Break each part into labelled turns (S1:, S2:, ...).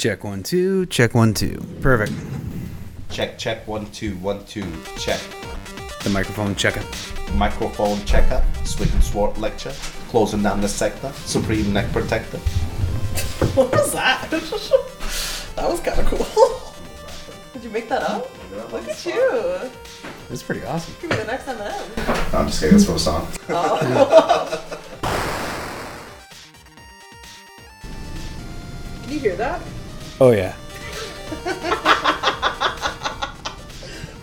S1: Check one, two. Check one, two. Perfect.
S2: Check, check, one, two, one, two, check.
S1: The microphone checker.
S2: Microphone checker, Swig and Sword lecture, closing down the sector, Supreme Neck Protector.
S3: What was that? that was kind of cool. Did you make that up? Look at you.
S1: That's pretty awesome.
S3: Give me the next M&M.
S2: I'm just kidding, that's for a song.
S3: Can you hear that?
S1: Oh yeah.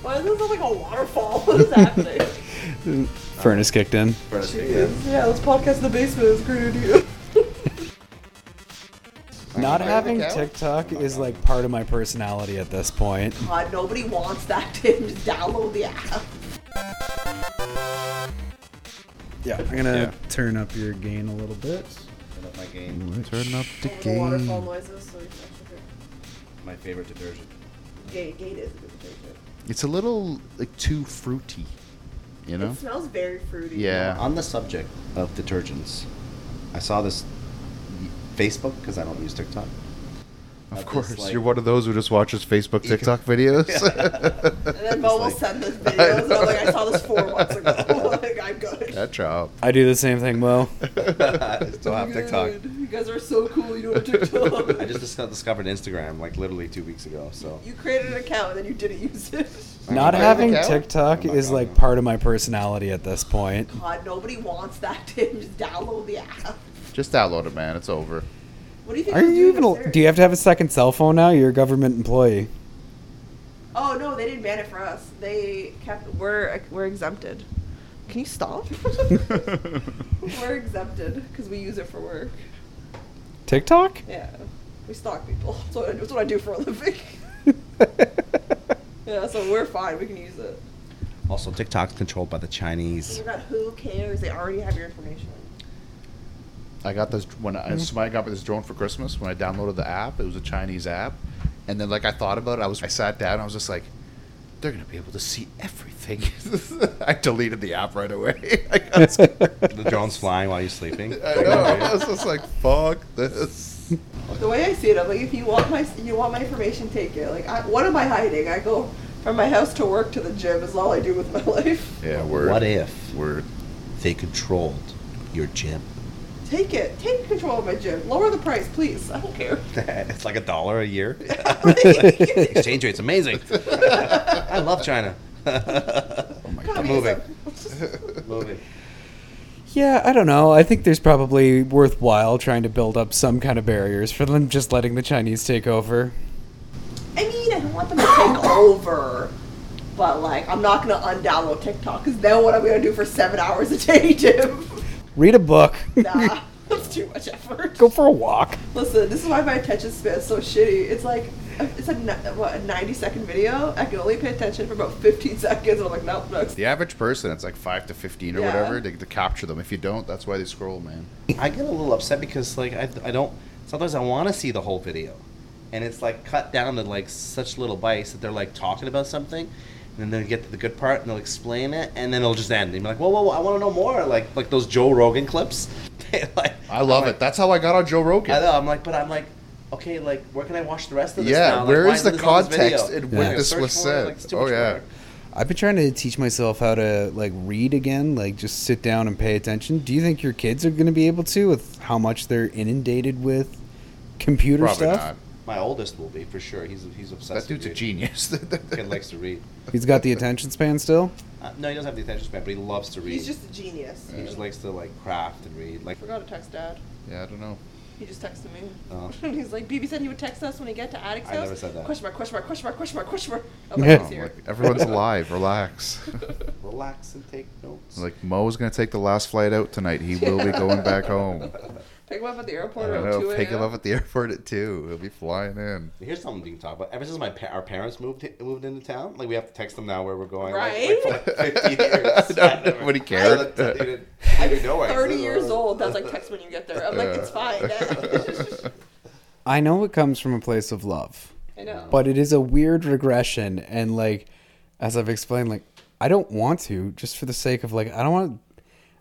S3: Why does this sound like a waterfall? What is happening?
S1: Furnace kicked in.
S3: yeah, let's podcast in the basement. It's a great idea.
S1: Not having TikTok is like part of my personality at this point.
S3: God, nobody wants that, Tim. Just download the app.
S1: Yeah, I'm gonna
S4: Yeah.
S1: turn up your gain a little bit.
S2: Turn up my game.
S4: Turn up the
S3: The waterfall
S4: game.
S3: noises, so you can actually
S2: My favorite detergent.
S3: Gain, Gain is a good detergent.
S4: It's a little like too fruity, you know?
S3: It smells very fruity.
S4: Yeah.
S2: On the subject of detergents, I saw this Facebook because I don't use TikTok.
S4: Of
S2: Of
S4: course,
S2: this, like-
S4: you're one of those who just watches Facebook, TikTok videos.
S3: And then Mo will
S2: like-
S3: send us videos, and I'm like, I saw this four months ago. like, I'm good.
S4: that job.
S1: I do the same thing, Mo.
S2: I still have TikTok.
S3: You guys are so cool. You don't have TikTok.
S2: I just discovered Instagram like literally two weeks ago. So
S3: You created an account and then you didn't use it.
S1: Not having TikTok
S2: I'm not
S1: is
S2: going
S1: like
S2: on.
S1: part of my personality at this point.
S3: God, nobody wants that, Tim. Just download the app.
S4: Just download it, man. It's over.
S3: What do you think?
S1: Are you even?
S3: upstairs?
S1: Do you have to have a second cell phone now? You're a government employee.
S3: Oh no, they didn't ban it for us. They kept. We're uh, we're exempted. Can you stop? we're exempted because we use it for work.
S1: TikTok?
S3: Yeah, we stalk people. That's what I, that's what I do for a living. yeah, so we're fine. We can use it.
S2: also TikTok's controlled by the Chinese.
S3: Oh my god, who cares? They already have your information.
S4: I got this when I somebody got me this drone for Christmas. When I downloaded the app, it was a Chinese app, and then like I thought about it, I was I sat down, I was just like, they're gonna be able to see everything. I deleted the app right away. I, got
S2: The drone's flying while you're sleeping.
S4: I know. I was just like, fuck this.
S3: The way I see it, I'm like, if you want my you want my information, take it. Like, I, what am I hiding? I go from my house to work to the gym. Is all I do with my life.
S4: Yeah, word.
S2: What if
S4: Word.
S2: they controlled your gym?
S3: Take it. Take control of my gym. Lower the price, please. I don't care.
S2: it's like a dollar a year.
S3: Like,
S2: Exchange rate's amazing. I love China.
S4: Oh my god.
S2: I'm moving. moving.
S1: Yeah, I don't know. I think there's probably worthwhile trying to build up some kind of barriers for them just letting the Chinese take over.
S3: I mean, I don't want them to take over. But like, I'm not gonna undownload TikTok because then what am I gonna do for seven hours a day, Jim?
S1: Read a book.
S3: Nah, that's too much effort.
S1: Go for a walk.
S3: Listen, this is why my attention span is so shitty. It's like it's a what a 90 second video. I can only pay attention for about 15 seconds. And I'm like, nope, next.
S4: The average person, it's like five to fifteen or
S3: Yeah.
S4: whatever to, to capture them. If you don't, that's why they scroll, man.
S2: I get a little upset because like I, I don't sometimes I want to see the whole video, and it's like cut down to like such little bites that they're like talking about something, and then they get to the good part and they'll explain it, and then it'll just end. And you're like, whoa, whoa, whoa I want to know more. Like like those Joe Rogan clips. like,
S4: I love
S2: I'm
S4: it. That's how I got on Joe Rogan.
S2: I know. I'm like, but I'm like, okay, like where can I watch the rest of this?
S4: Yeah,
S2: now? Like,
S4: where
S2: why
S4: is the
S2: this on this video?
S4: context in
S1: when
S4: this was
S2: for it,
S4: said?
S2: like,
S4: Oh, yeah.
S2: work.
S1: I've been trying to teach myself how to like read again, like just sit down and pay attention. Do you think your kids are going to be able to with how much they're inundated with computer
S4: Probably
S1: stuff?
S4: not.
S2: My oldest will be for sure. He's he's obsessed.
S4: That dude's a
S2: with
S4: genius.
S2: Kid likes to read.
S1: He's got the attention span still.
S2: Uh, no, he doesn't have the attention span, but he loves to read.
S3: He's just a genius.
S2: He just likes to like craft and read. Like,
S3: forgot to text dad.
S4: yeah, I don't know.
S3: He just texted me.
S2: Oh.
S3: He's like, BB said he would text us when he get to Atik's
S2: I
S3: house.
S2: never said that.
S3: Question mark, question mark, question mark, question mark, question mark. I'm like,
S1: Yeah.
S3: he's here.
S4: Like, everyone's alive. Relax.
S2: relax and take notes.
S4: Like Mo's gonna take the last flight out tonight. He will be going back home.
S3: Pick him up at the airport
S4: I
S3: around 2
S4: know. Pick him up at the airport at two. He'll be flying in.
S2: Here's something we can talk about. Ever since my pa- our parents moved moved into town, like we have to text them now where we're going.
S3: Right?
S2: Like, for like 50 years. I never-
S4: Nobody
S2: I
S4: cared.
S2: I didn't- know
S3: 30 years old. That's like text when you get there. I'm like, it's fine.
S1: I know it comes from a place of love,
S3: I know. Mm.
S1: but it is a weird regression. And like, as I've explained, like I don't want to just for the sake of like I don't want,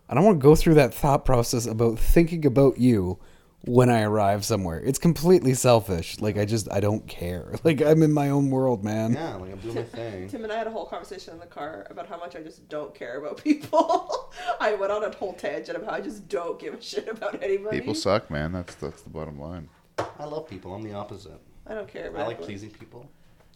S1: I don't want to go through that thought process about thinking about you when I arrive somewhere. It's completely selfish. Like I just I don't care. Like I'm in my own world, man.
S2: Yeah, like I'm doing my thing.
S3: Tim and I had a whole conversation in the car about how much I just don't care about people. I went on a whole tangent about how I just don't give a shit about anybody.
S4: People suck, man. That's that's the bottom line.
S2: I love people. I'm the opposite.
S3: I don't care about.
S2: I like
S3: everyone.
S2: pleasing people.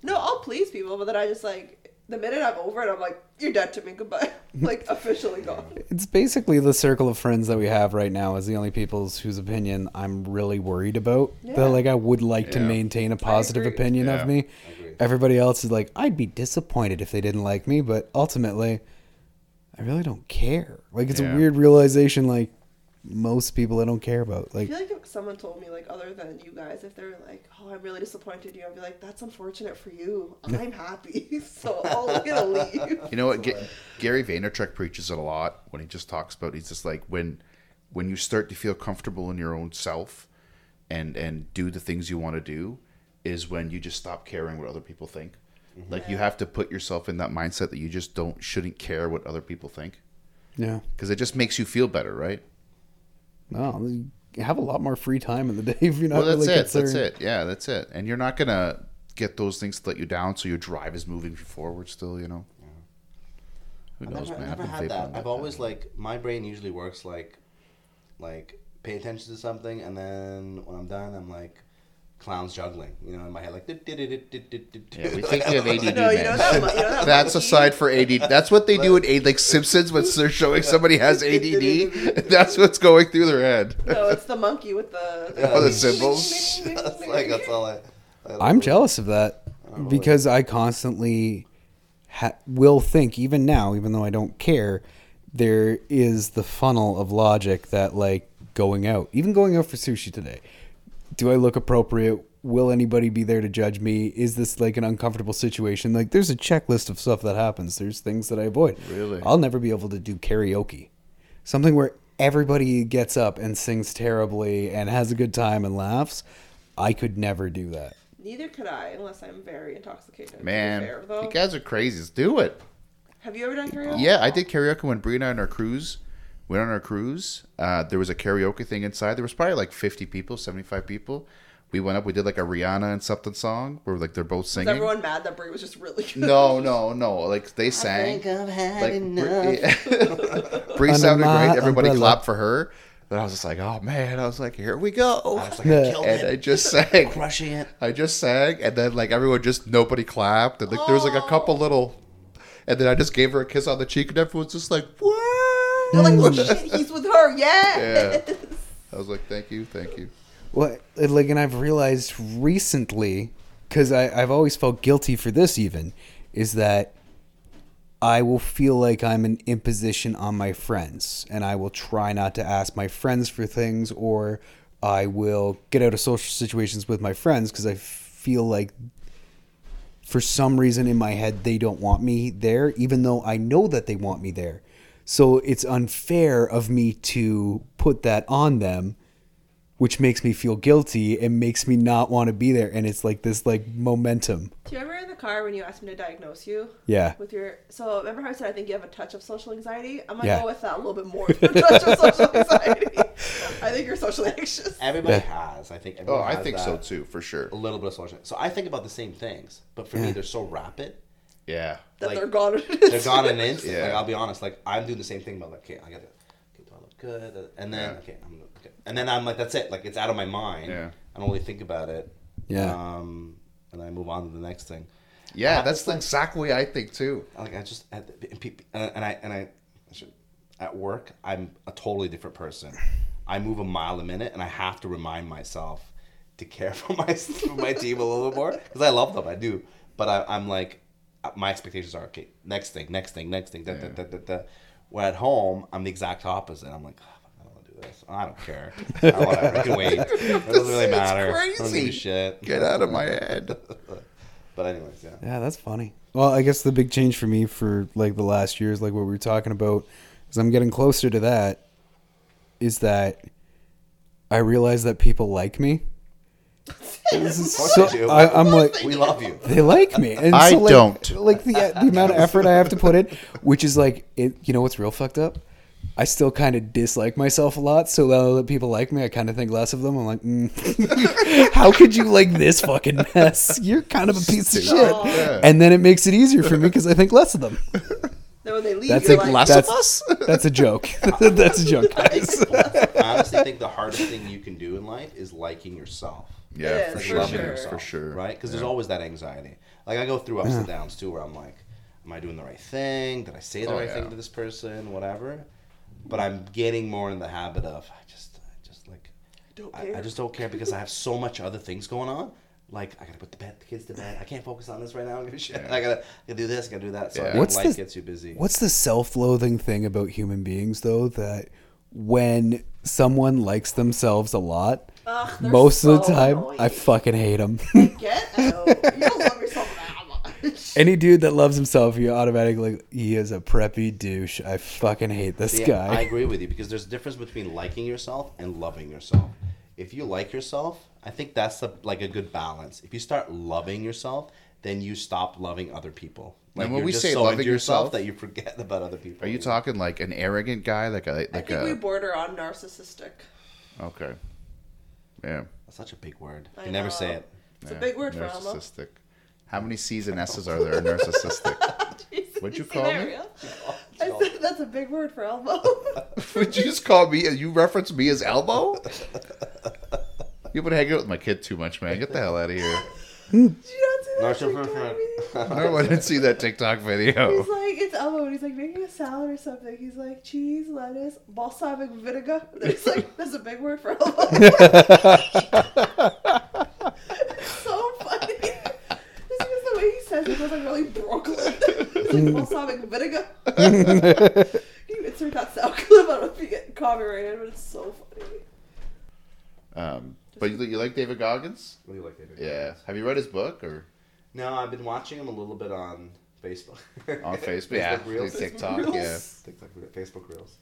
S3: No, I'll please people, but then I just like the minute I'm over it, I'm like, you're dead to me. Goodbye. like officially gone.
S1: It's basically the circle of friends that we have right now is the only people's whose opinion I'm really worried about.
S3: Yeah.
S1: That like I would like to maintain a positive opinion
S4: Yeah.
S1: of me.
S2: I.
S1: Everybody else is like, I'd be disappointed if they didn't like me, but ultimately, I really don't care. Like it's
S4: Yeah.
S1: a weird realization. Like most people, I don't care about. Like, I
S3: feel like if someone told me like other than you guys, if they're like, "Oh, I'm really disappointed in you," I'd be like, "That's unfortunate for you. I'm happy, so oh, I'm gonna leave."
S4: You know what? Ga- Gary Vaynerchuk preaches it a lot when he just talks about. He's just like when when you start to feel comfortable in your own self, and and do the things you want to do, is when you just stop caring what other people think. Mm-hmm. Like you have to put yourself in that mindset that you just don't shouldn't care what other people think
S1: yeah,
S4: because it just makes you feel better, right?
S1: No, you have a lot more free time in the day if you're not
S4: well, that's
S1: really
S4: it.
S1: concerned.
S4: That's it. Yeah, that's it. And you're not gonna get those things to let you down, so your drive is moving forward. Still, you know. Who
S2: I've
S4: knows,
S2: never,
S4: man?
S2: I've never had
S4: vaping
S2: that. I've always like my brain usually works like, like pay attention to something, and then when I'm done, I'm like, clowns juggling. You know, in my head, like.
S4: Yeah, we think we have ADD,
S3: No, you
S4: man.
S3: know that. You know
S4: That's
S3: monkey?
S4: aside for ADD. That's what they do in A like Simpsons when they're showing somebody has ADD. That's what's going through their head.
S3: No, it's the monkey with the.
S4: Oh, the symbols.
S2: that's like that's all I. I
S1: I'm jealous of that
S2: Oh,
S1: because I constantly ha- will think, even now, even though I don't care, there is the funnel of logic that, like, going out, even going out for sushi today, do I look appropriate? Will anybody be there to judge me? Is this like an uncomfortable situation? Like, there's a checklist of stuff that happens. There's things that I avoid.
S4: Really?
S1: I'll never be able to do karaoke. Something where everybody gets up and sings terribly and has a good time and laughs. I could never do that.
S3: Neither could I, unless I'm very intoxicated.
S4: Man,
S3: fair,
S4: you guys are crazy. Let's do it.
S3: Have you ever done karaoke?
S4: Yeah, I did karaoke when Brina and our cruise went on our cruise. Uh, there was a karaoke thing inside. There was probably like 50 people, 75 people. We went up. We did like a Rihanna and something song where like they're both
S3: Was
S4: singing.
S3: everyone mad that Brie was just really good?
S4: No, no, no. Like they sang.
S2: I think I've had
S4: like
S2: enough.
S4: Bree, Bree
S1: Under
S4: sounded
S1: my
S4: great. Everybody
S1: umbrella.
S4: clapped for her. But I was just like, oh man. I was like, here we go.
S2: I was like,
S1: Yeah.
S2: I killed
S4: and I just sang.
S2: Crushing it.
S4: I just sang, and then like everyone just nobody clapped, and like there was like a couple little, and then I just gave her a kiss on the cheek, and everyone's just like, what?
S3: We're like, oh mm. shit, he's with her. Yeah.
S4: Yeah. I was like, thank you, thank you.
S1: Well, like, and I've realized recently, because I've always felt guilty for this, even, is that I will feel like I'm an imposition on my friends, and I will try not to ask my friends for things, or I will get out of social situations with my friends because I feel like for some reason in my head they don't want me there, even though I know that they want me there. So it's unfair of me to put that on them which makes me feel guilty and makes me not want to be there and it's like this like momentum
S3: Do you remember in the car when you asked me to diagnose you?
S1: yeah
S3: With your so remember how I said I think you have a touch of social anxiety? I'm gonna
S1: Yeah.
S3: go with that a little bit more touch of social anxiety. I think you're socially anxious.
S2: Everybody
S1: Yeah.
S2: has. I think.
S4: Oh, I
S2: has
S4: think so too, for sure.
S2: A little bit of social. Anxiety. So I think about the same things, but for me, they're so rapid.
S4: Yeah.
S3: That
S2: like,
S3: they're gone.
S2: They're gone in an instant.
S4: Yeah.
S2: Like I'll be honest. Like I'm doing the same thing, but like, okay, I gotta. Okay, do I look good? And then
S4: Yeah.
S2: okay, I'm okay. And then I'm like, that's it. Like it's out of my mind.
S4: Yeah.
S2: I don't really think about it.
S1: Yeah.
S2: Um, and then I move on to the next thing.
S4: Yeah,
S2: Uh,
S4: that's
S2: it's
S4: the
S2: like-
S4: exact way I think too.
S2: like I just at the, and peop- and and I and I, I should, at work I'm a totally different person. I move a mile a minute, and I have to remind myself to care for my for my team a little bit more because I love them, I do. But I, I'm like, my expectations are okay. Next thing, next thing, next thing. Da, da, da, da, da. When at home, I'm the exact opposite. I'm like. "Oh, I don't want to do this. I don't care. I whatever. I can wait. It doesn't really
S4: It's
S2: matter. I don't give a
S4: crazy.
S2: shit.
S4: Get out of my head.
S2: But anyways, yeah.
S1: yeah that's funny well i guess the big change for me for like the last year is like what we were talking about is i'm getting closer to that is that i realize that people like me this is so,
S2: they.
S1: I, i'm like
S2: We love you.
S1: they like me and
S4: I
S1: so, like,
S4: don't.
S1: like the the amount of effort i have to put in which is like it you know what's real fucked up I still kind of dislike myself a lot. So now that people like me, I kind of think less of them. I'm like, mm. how could you like this fucking mess? You're kind of a piece of shit.
S4: Yeah.
S1: And then it makes it easier for me because I think less of them.
S3: Then when they leave,
S1: That's
S3: you're
S1: like
S3: like,
S4: less
S1: that's,
S4: of us?
S1: That's a joke. that's a joke, guys.
S2: I honestly think the hardest thing you can do in life is liking yourself.
S4: Yeah,
S3: It
S4: for
S3: is,
S4: sure.
S3: for sure.
S4: For sure.
S2: Right? Because there's always that anxiety. Like I go through ups and downs too, where I'm like, am I doing the right thing? Did I say the
S4: Oh,
S2: right
S4: yeah.
S2: thing to this person? Whatever. But I'm getting more in the habit of I just, I just like,
S3: Don't
S2: I, I just don't care because I have so much other things going on. Like I gotta put the bed, the kids to bed. I can't focus on this right now. I don't give a shit.
S4: Yeah.
S2: I gotta, I gotta do this. I gotta do that. So I
S4: Yeah.
S1: What's
S2: life
S1: the-
S2: gets you busy.
S1: What's the self-loathing thing about human beings, though? That when someone likes themselves a lot,
S3: Ugh, they're
S1: most of the time,
S3: annoying.
S1: I fucking hate them.
S3: Get out. You don't love yourself that much.
S1: Any dude that loves himself, you automatically he is a preppy douche. I fucking hate this
S2: See,
S1: guy.
S2: I agree with you because there's a difference between liking yourself and loving yourself. If you like yourself, I think that's a, like a good balance. If you start loving yourself, then you stop loving other people. Like
S4: And when
S2: you're
S4: we
S2: just
S4: say
S2: so
S4: loving
S2: yourself
S4: yourself-
S2: that you forget about other people.
S4: Are you talking like an arrogant guy, like a
S3: I
S4: like
S3: think we
S4: a?
S3: border on narcissistic.
S4: Okay. Yeah.
S2: That's such a big word.
S3: I
S2: You never say it.
S3: It's a big word for Elmo.
S4: narcissistic. How many C's and S's are there? in Narcissistic.
S3: Jesus,
S4: What'd you call
S3: that,
S4: me?
S3: I said that's a big word for Elmo.
S4: Would you just call me? Uh, you reference me as Elbow? You've been hanging out with my kid too much, man. Get the hell out of here.
S3: Did you not see that?
S2: Narcissistic.
S3: TikTok video?
S4: No, I didn't see that TikTok video.
S3: He's like, Elmo, and he's like making a salad or something. He's like, cheese, lettuce, balsamic vinegar. And like, that's a big word for Elmo. so funny. Just because the way he says it goes like really Brooklyn. it's like balsamic vinegar. Can you insert that sound clip? I don't know if you get copyrighted, but it's so funny.
S4: Um, but you, you like David Goggins?
S2: What do you like, David?
S4: Yeah. Have you read his book or
S2: No, I've been watching him a little bit on Facebook.
S4: on Facebook? yeah,
S2: Reels.
S4: TikTok.
S3: Reels.
S4: Yeah.
S2: TikTok, Facebook Reels.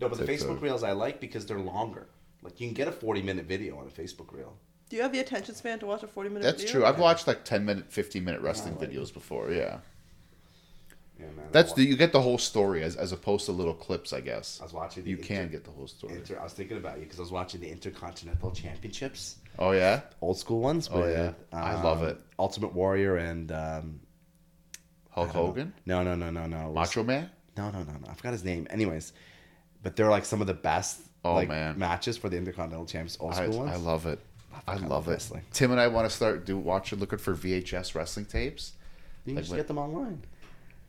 S2: No, but the
S4: TikTok.
S2: Facebook Reels I like because they're longer. Like you can get a 40 minute video on a Facebook Reel.
S3: Do you have the attention span to watch a 40 minute
S4: That's
S3: video?
S4: true. I've watched like 10 minute, 15 minute wrestling
S2: like
S4: videos before. Yeah.
S2: Yeah, man.
S4: That's the, you get the whole story as, as opposed to little clips, I guess.
S2: I was watching. The
S4: You can get the whole story.
S2: Inter- I was thinking about you because I was watching the Intercontinental Championships,
S4: Oh yeah.
S2: old school ones.
S4: Oh,
S2: with,
S4: yeah. I love
S2: um,
S4: it.
S2: Ultimate Warrior and um,
S4: Hulk
S2: I don't know.
S4: Hogan,
S2: No, no, no, no, no.
S4: Macho Man.
S2: No, no, no, no. I forgot his name. Anyways, but they're like some of the best
S4: Oh,
S2: like
S4: man.
S2: matches for the Intercontinental Champs, old
S4: I,
S2: school ones.
S4: I love it. I love
S2: love
S4: it.
S2: wrestling.
S4: Tim and I want to start do watching, looking for VHS wrestling tapes.
S2: You can
S4: like
S2: just get them online.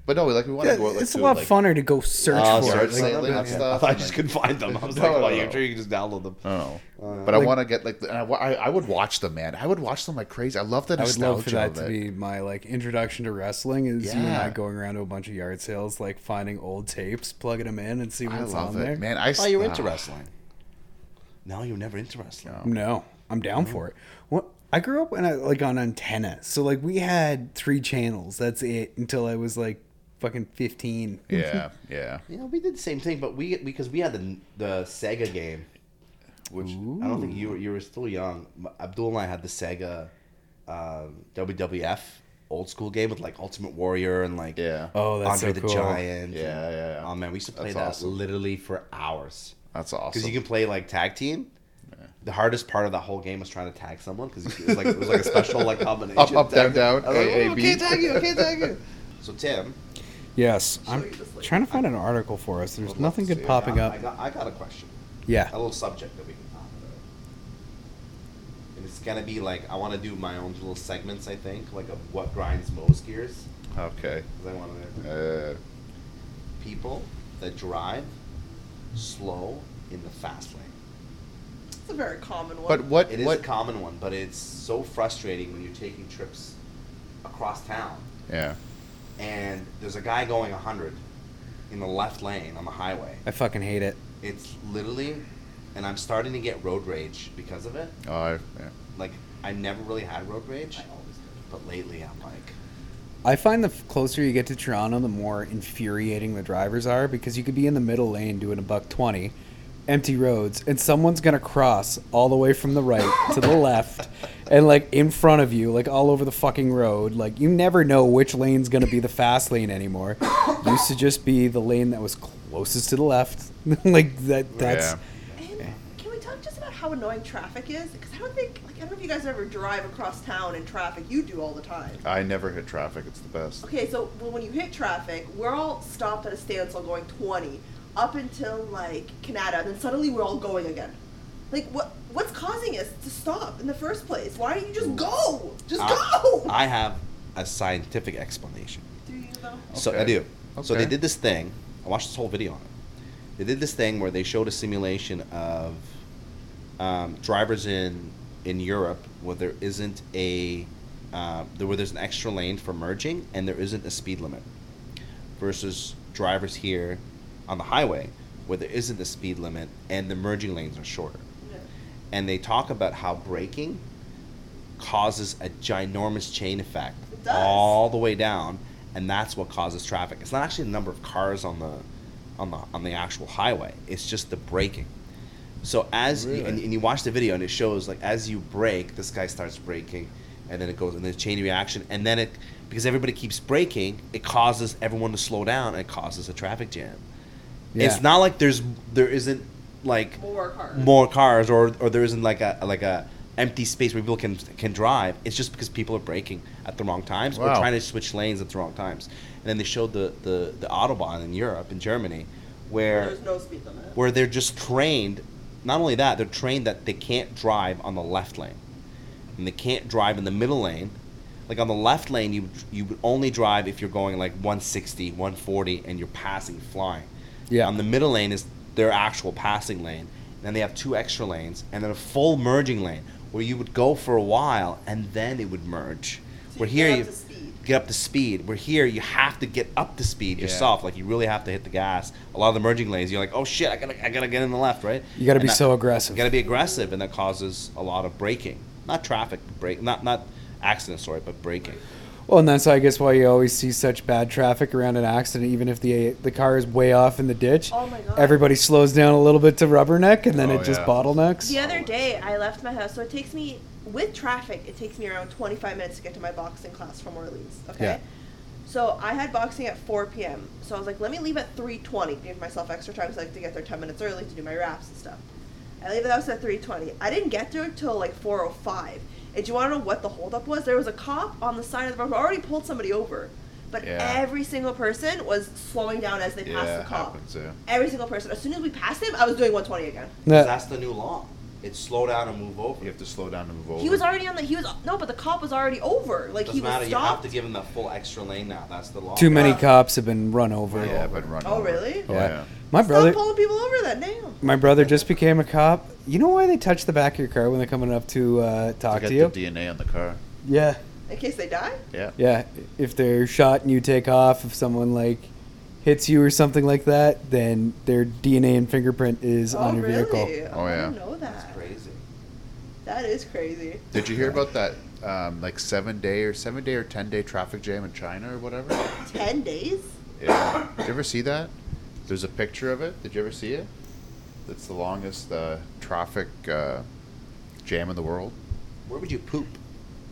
S4: But no, like we want to go. Like,
S1: it's a lot
S4: like,
S1: funner to go search
S2: Oh,
S1: for
S2: search
S1: it.
S2: site.
S1: Like, yeah.
S4: stuff.
S2: I thought I just
S4: then-
S2: couldn't find them. I was
S4: No,
S2: like,
S4: no,
S2: well,
S4: no.
S2: you're sure you can just download them.
S4: Oh, but I want to get like, the, I, I, I would watch them, man. I would watch them like crazy. I love the
S1: I would love for that to be my like introduction to wrestling. Is you and I going around to a bunch of yard sales, like finding old tapes, plugging them in, and see
S4: I
S1: what's
S4: love
S1: on
S4: it,
S1: there.
S4: man. I
S2: Oh, you're into wrestling. No, you're never into wrestling.
S1: No, I'm down for it. Well, I grew up in a, like on antenna, so like we had three channels. That's it until I was like fucking 15.
S4: Yeah, yeah.
S2: Yeah, we did the same thing, but we because we had the the Sega game, which I don't think you were you were still young. Abdul and I had the Sega um, WWF old school game with like Ultimate Warrior and like
S4: Yeah.
S1: Oh, that's
S2: Andre
S1: so
S2: the
S1: cool.
S2: Giant.
S4: Yeah, yeah, yeah.
S2: Oh man, we used to play
S4: That's
S2: that
S4: awesome.
S2: literally for hours
S4: That's awesome.
S2: because you can play like tag team. The hardest part of the whole game was trying to tag someone because it was like it was like a special like combination.
S4: Up, up,
S2: Tag-
S4: down, down,
S2: I like,
S4: A, A,
S2: "Oh,
S4: B."
S2: can't tag you, I can't tag you. So Tim,
S1: Yes, I'm
S3: you this later.
S1: trying to find an article for us. There's nothing good popping up.
S2: I got, I got a question.
S1: Yeah.
S2: A little subject that we can talk about. And it's gonna be like I want to do my own little segments. I think like of what grinds most gears.
S4: okay.
S2: 'Cause I want to
S4: Uh,
S2: people that drive slow in the fast lane.
S3: It's a very common one.
S4: but what?
S2: It is
S4: what?
S2: a common one, but it's so frustrating when you're taking trips across town
S4: yeah.
S2: And there's a guy going 100 in the left lane on the highway.
S1: I fucking hate it.
S2: It's literally, and I'm starting to get road rage because of it.
S4: Oh, I, yeah.
S2: Like I never really had road rage,
S3: I always do.
S2: but lately I'm like,
S1: I find the closer you get to Toronto, the more infuriating the drivers are because you could be in the middle lane doing a buck 20, empty roads, and someone's going to cross all the way from the right to the left and like in front of you, like all over the fucking road. Like you never know which lane's going to be the fast lane anymore. used to just be the lane that was closest to the left. like that. That's
S4: Yeah.
S3: Can we talk just about how annoying traffic is? Because I don't think, like, I don't know if you guys ever drive across town in traffic. You do all the time.
S4: I never hit traffic. It's the best.
S3: Okay, so well, when you hit traffic, we're all stopped at a standstill going 20 up until like Canada, and then suddenly we're all going again. Like what? What's causing us to stop in the first place? Why don't you just go? Just
S2: I-
S3: go.
S2: I have a scientific explanation.
S3: do you though?
S2: So I
S4: Okay.
S2: do. So they did this thing. I watched this whole video on it. They did this thing where they showed a simulation of um, drivers in in Europe where there isn't a uh, there, where there's an extra lane for merging and there isn't a speed limit, versus drivers here on the highway where there isn't a speed limit and the merging lanes are shorter.
S3: Yeah.
S2: And they talk about how braking causes a ginormous chain effect all the way down, and that's what causes traffic. It's not actually the number of cars on the on the on the actual highway. It's just the braking. So as you, and, and you watch the video and it shows like as you brake, this guy starts braking, and then it goes and then chain reaction, and then it because everybody keeps braking, it causes everyone to slow down and it causes a traffic jam.
S1: Yeah.
S2: It's not like there's there isn't like
S3: More cars.
S2: more cars or or there isn't like a like a empty space where people can can drive. It's just because people are braking at the wrong times or trying to switch lanes at the wrong times. And then they showed the the the autobahn in Europe in Germany where
S3: There's no speed limit.
S2: where they're just trained. Not only that, they're trained that they can't drive on the left lane, and they can't drive in the middle lane. Like on the left lane, you you would only drive if you're going like 160, 140, and you're passing flying.
S1: Yeah.
S2: On the middle lane is their actual passing lane. Then they have two extra lanes, and then a full merging lane where you would go for a while and then it would merge.
S3: So
S2: Where
S3: you
S2: here
S3: get
S2: you
S3: up to speed.
S2: get up to speed. Where here you have to get up to speed
S4: Yeah.
S2: yourself. Like you really have to hit the gas. A lot of the merging lanes, you're like, oh shit, I gotta, I gotta get in the left, right?
S1: You gotta
S2: And
S1: be
S2: that-
S1: so aggressive.
S2: You gotta be aggressive, and that causes a lot of braking. Not traffic break, not not accidents, sorry, but braking.
S1: Well, and that's I guess why you always see such bad traffic around an accident, even if the the car is way off in the ditch.
S3: Oh my God.
S1: Everybody slows down a little bit to rubberneck, and then
S4: Oh,
S1: it just
S4: yeah.
S1: bottlenecks.
S3: The other day, I left my house, so it takes me with traffic. It takes me around 25 minutes to get to my boxing class from Orleans. Okay.
S1: Yeah.
S3: So I had boxing at 4 p.m. So I was like, let me leave at 3:20, give myself extra time so I like to get there 10 minutes early to do my wraps and stuff. I leave the house at 3:20. I didn't get there till like 4:05. And do you want to know what the holdup was? There was a cop on the side of the road who already pulled somebody over, but
S4: Yeah.
S3: every single person was slowing down as they passed
S4: Yeah,
S3: the cop.
S4: happens, yeah.
S3: Every single person. As soon as we passed him, I was doing 120 again.
S1: Yeah.
S2: That's the new law. It's slow down and move over.
S4: You have to slow down and move over.
S3: He was already on the. He was no, but the cop was already over. Like
S2: Doesn't
S3: he was
S2: matter. You have
S3: stopped.
S2: to give him the full extra lane now. That's the law.
S1: Too many
S3: Yeah.
S1: cops have been run over.
S4: Yeah, I've been running.
S3: Oh,
S4: over.
S3: really?
S4: Oh,
S1: Yeah.
S4: yeah.
S1: My
S3: Stop
S1: brother,
S3: pulling people over then. Damn.
S1: my brother just became a cop. You know why they touch the back of your car when they're coming up to uh,
S4: To
S1: talk
S4: get
S1: to you?
S4: the DNA on the car.
S1: yeah,
S3: In case they die.
S4: Yeah.
S1: yeah. If they're shot and you take off, if someone like hits you or something like that, then their DNA and fingerprint is
S3: oh,
S1: on your
S3: really?
S1: vehicle.
S3: Oh,
S4: Oh,
S3: I
S4: yeah.
S3: didn't know that.
S2: That's crazy.
S3: That is crazy.
S4: Did you hear about that? Um, like seven day or seven day or ten day traffic jam in China or whatever.
S3: Ten days.
S4: Yeah. Did you ever see that? There's a picture of it. Did you ever see it? It's the longest uh, traffic uh, jam in the world.
S2: Where would you poop?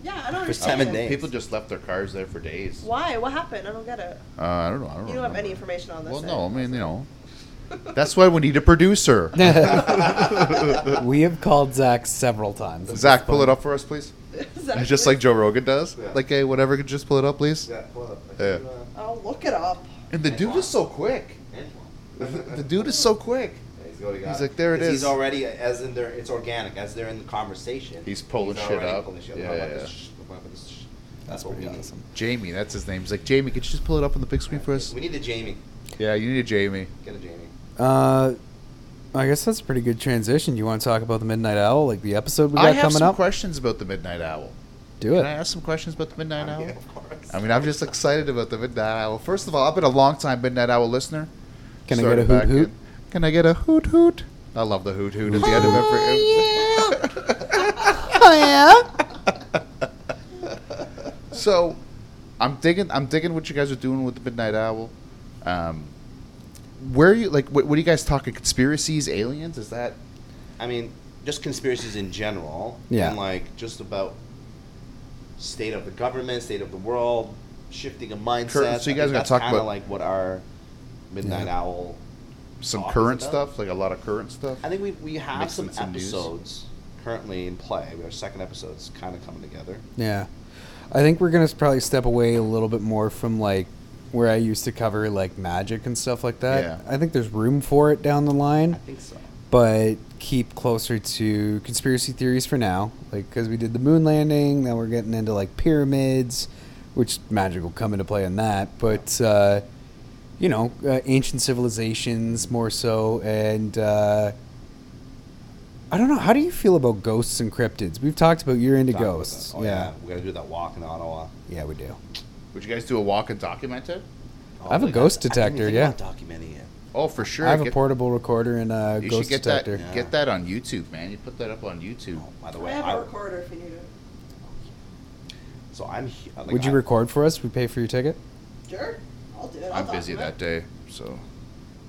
S3: Yeah, I don't
S2: For
S3: understand.
S2: seven days.
S4: People just left their cars there for days.
S3: Why? What happened? I don't get it.
S4: Uh, I don't know. I don't
S3: You don't have
S4: remember.
S3: any information on this.
S4: Well, no. I mean, you know, that's why we need a producer.
S1: we have called Zach several times.
S4: Zach, pull it up for us, please.
S3: Zach,
S4: Just like? Joe Rogan does.
S2: Yeah.
S4: Like, hey, whatever, could just pull it up, please.
S2: Yeah, pull it up.
S4: Yeah.
S3: I'll look it up.
S4: And the dude is so quick. The dude is so quick.
S2: He's, already got
S4: He's like, there it
S2: 'Cause
S4: is.
S2: He's already, as in there, it's organic. As they're in the conversation,
S4: He's pulling shit
S2: already
S4: up.
S2: pulling shit
S4: Yeah,
S2: up.
S4: yeah, yeah.
S2: this sh- about this sh-
S1: That's
S2: what
S1: pretty
S2: we need.
S1: awesome.
S4: Jamie, that's his name. He's like, Jamie, could you just pull it up on the big screen for us?
S2: We need a Jamie.
S4: Yeah, you need a Jamie.
S2: Get a Jamie.
S1: Uh, I guess that's a pretty good transition. You want to talk about the Midnight Owl, like the episode we got
S4: I have
S1: coming
S4: some
S1: up?
S4: questions about the Midnight Owl.
S1: Do it.
S4: Can I
S1: it.
S4: ask some questions about the Midnight Owl?
S2: Yeah, of course.
S4: I mean, I'm just excited about the Midnight Owl. First of all, I've been a long time Midnight Owl listener.
S1: Can I get a
S4: Started
S1: hoot hoot?
S4: in- Can I get a hoot hoot? I love the hoot hoot at the end of every. Oh yeah. oh yeah. so, I'm digging. I'm digging what you guys are doing with the Midnight Owl. Um, where are you like? What, what are you guys talking? Conspiracies, aliens? Is that?
S2: I mean, just conspiracies in general.
S1: Yeah.
S2: And like just about state of the government, state of the world, shifting of mindset.
S4: so you guys
S2: I think
S4: are gonna talk about-
S2: like what our midnight
S1: Yeah.
S2: owl.
S4: Some current
S2: about.
S4: stuff, like a lot of current stuff.
S2: I think we we have
S4: Mixing
S2: some,
S4: some news.
S2: episodes currently in play. Our second episode's kind of coming together.
S1: Yeah. I think we're going to probably step away a little bit more from like where I used to cover like magic and stuff like that.
S4: Yeah.
S1: I think there's room for it down the line.
S2: I think so.
S1: but keep closer to conspiracy theories for now. Like, because we did the moon landing, now we're getting into like pyramids, which magic will come into play in that. But, uh, you know, uh, ancient civilizations more so. And, uh, I don't know. How do you feel about ghosts and cryptids? We've talked about you're into
S2: Talk about
S1: ghosts.
S2: that. Oh, yeah. we gotta do that walk in Ottawa.
S1: Yeah, we do.
S4: Would you guys do a walk and document it?
S2: Oh,
S1: I have a
S2: like,
S1: ghost
S2: I didn't
S1: detector,
S2: think
S1: yeah.
S2: about documenting it.
S4: Oh, for sure.
S1: I have a
S4: Get-
S1: portable recorder and a
S4: You
S1: ghost
S4: should get
S1: detector.
S4: that.
S2: Yeah.
S4: Get that on YouTube, man. You put that up on YouTube.
S2: Oh, by the
S3: I
S2: way,
S3: have
S2: I,
S3: a recorder if you need it.
S2: so I'm. he- Like,
S1: Would you
S2: I-
S1: record for us? We pay for your ticket.
S3: Sure, I'll do it. I'll
S4: I'm busy that day, so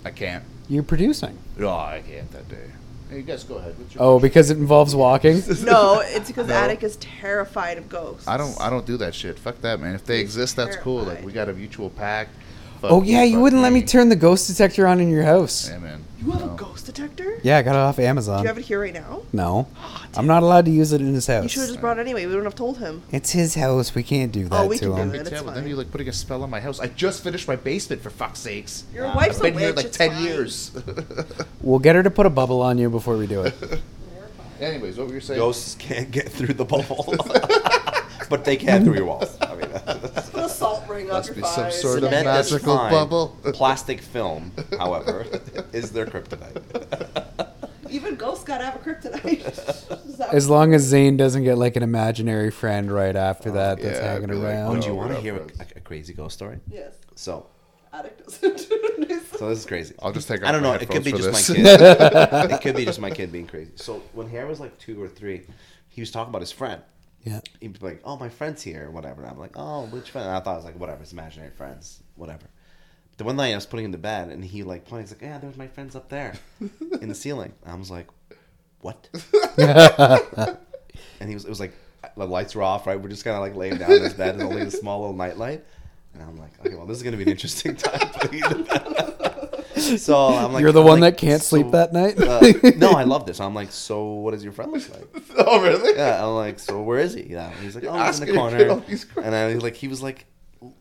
S4: I can't.
S1: You're producing.
S4: No, I can't that day. Hey, you guys go ahead. What's your
S1: Oh,
S4: question?
S1: because it involves walking.
S3: No, it's because
S4: No.
S3: Atik is terrified of ghosts.
S4: I don't. I don't do that shit. Fuck that, man. If they
S3: He's
S4: exist, that's cool. Like
S3: terrified.
S4: we got a mutual pact. Fuck
S1: oh yeah, you wouldn't let me turn the ghost detector on in your house.
S4: Yeah, man.
S3: You have
S4: No.
S3: a ghost detector?
S1: Yeah, I got it off
S3: Do
S1: Amazon.
S3: you have it here right now?
S1: no,
S3: Oh,
S1: I'm not allowed to use it in his house.
S3: You should have just brought it anyway. We wouldn't have told him.
S1: It's his house. We can't do oh, that
S3: Oh, we
S1: to
S3: can do
S1: him.
S3: it.
S4: It's
S3: It's
S4: but then
S3: fine.
S4: you're like putting a spell on my house. I just finished my basement for fuck's sakes.
S3: Your
S2: Yeah.
S3: wife's
S4: I've been
S3: a
S4: here like
S3: it's
S4: ten
S3: fine.
S4: years.
S1: We'll get her to put a bubble on you before we do it.
S4: Anyways, what were you saying?
S2: Ghosts can't get through the bubble, but they can through your walls. I mean,
S3: Put a salt ring
S4: Must
S3: up
S4: be some
S3: thighs.
S4: sort of
S2: cement is
S4: magical
S2: fine.
S4: bubble.
S2: Plastic film, however, is their kryptonite.
S3: Even ghosts gotta have a kryptonite. Is that-
S1: As long as Zane doesn't get like an imaginary friend right after oh, that that's
S4: yeah, I'd
S1: hanging
S4: be like,
S1: around.
S2: Would
S4: Oh,
S2: you want to hear a,
S4: friends.
S2: a crazy ghost story?
S3: yes.
S2: So,
S3: Atik doesn't.
S2: so this is crazy.
S4: I'll just take.
S2: I don't know. It could be just
S4: this.
S2: my kid. it could be just my kid being crazy. So when Harry was like two or three, he was talking about his friend.
S1: Yeah.
S2: He'd be like, "Oh, my friend's here," or whatever. And I'm like, "Oh, which friend?" And I thought it was like, "Whatever, it's imaginary friends, whatever." The one night I was putting him to bed, and he like pointed. He's like, "Yeah, there's my friends up there, in the ceiling." And I was like, "What?" and he was. It was like the lights were off. Right, we're just kind of like laying down in his bed, and only a small little night light. And I'm like, "Okay, well, this is gonna be an interesting time." So I'm like,
S1: You're the
S2: I'm
S1: one
S2: like,
S1: that can't sleep that night.
S2: uh, no, I love this. I'm like, so what does your friend look like?
S4: oh really?
S2: Yeah, I'm like, so where is he? Yeah, he's like, oh, he's in the
S4: your kid all
S2: corner. And I was like, he was like,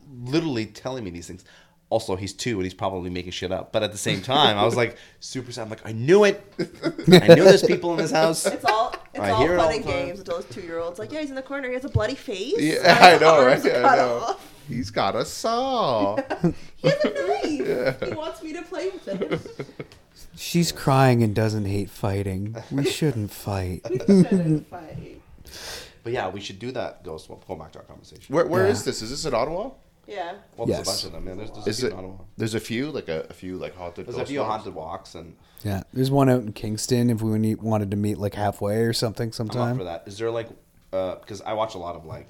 S2: literally telling me these things. Also, he's two and he's probably making shit up. But at the same time, I was like, super sad. I'm like, I knew it. I knew there's people in this house.
S3: It's all it's
S2: I
S3: all
S2: hear it all
S3: fun and games until his two year old's like, yeah, he's in the corner. He has a bloody face.
S4: Yeah, I know, right?
S3: are
S4: I know.
S3: off.
S4: He's got a saw.
S3: He has a knife. He wants me to play with it.
S1: She's crying and doesn't hate fighting. We shouldn't fight.
S3: We shouldn't fight.
S2: But yeah, we should do that. Ghost. Well, go back to our conversation.
S4: Where Where is
S1: Yeah.
S4: this? Is this in Ottawa?
S3: Yeah.
S2: Well, there's
S1: Yes.
S2: a bunch of them. Man. There's, there's
S4: Is
S2: a
S4: it?
S2: few in
S4: There's a few, like a, a few, like haunted.
S2: There's a few
S4: walks?
S2: haunted walks, and
S1: Yeah, there's one out in Kingston. If we need, wanted to meet like halfway or something
S2: I'm up
S1: sometime.
S2: for that. Is there like, uh, because I watch a lot of like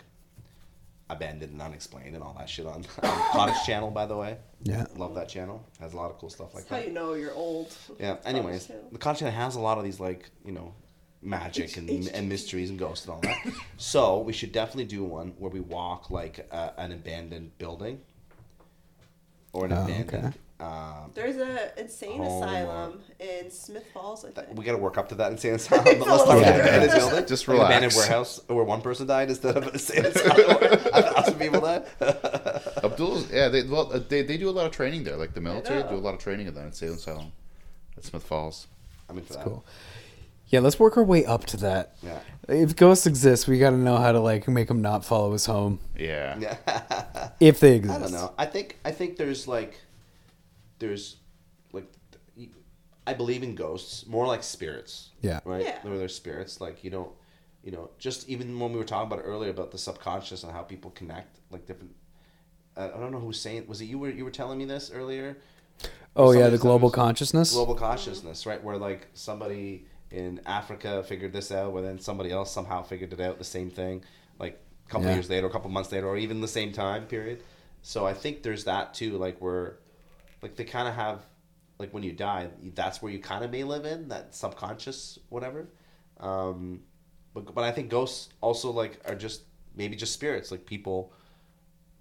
S2: abandoned and unexplained and all that shit on, on Cottage Channel, by the way.
S1: Yeah.
S2: love that channel. Has a lot of cool stuff like
S3: That's how
S2: that.
S3: you know you're old.
S2: Yeah. Anyways, the Cottage Channel has a lot of these like you know magic
S3: H-
S2: and,
S3: H-
S2: and mysteries and ghosts and all that. so we should definitely do one where we walk like uh, an abandoned building or an
S1: Oh,
S2: abandoned.
S1: okay.
S2: Um,
S3: There's a insane asylum in Smith Falls, I think.
S2: we got to work up to that insane asylum.
S3: It's
S2: But let's talk about
S1: bit.
S2: an abandoned building.
S4: Just
S2: Like abandoned warehouse where one person died instead of an insane asylum where a thousand people died.
S4: Abdul's, yeah, they well, uh, they, they do a lot of training there. Like the military do a lot of training of that insane Asylum, at Smith Falls.
S2: I mean, for that.
S1: Cool. Yeah, let's work our way up to that.
S2: Yeah.
S1: If ghosts exist, we got to know how to like make them not follow us home
S4: Yeah.
S2: Yeah.
S1: if they exist.
S2: I don't know. I think I think there's like there's like I believe in ghosts more like spirits.
S1: Yeah.
S2: Right.
S3: Yeah.
S2: Where they're spirits, like you don't, you know, just even when we were talking about it earlier about the subconscious and how people connect, like different. Uh, I don't know who was saying. Was it you? Were you were telling me this earlier?
S1: Oh yeah, the global consciousness.
S2: Global consciousness, right? Where like somebody in Africa figured this out, where then somebody else somehow figured it out, the same thing, like a couple
S1: Yeah.
S2: years later, a couple months later, or even the same time period. So I think there's that too, like where, like they kind of have, like when you die, that's where you kind of may live in that subconscious whatever. Um, but but I think ghosts also like are just maybe just spirits, like people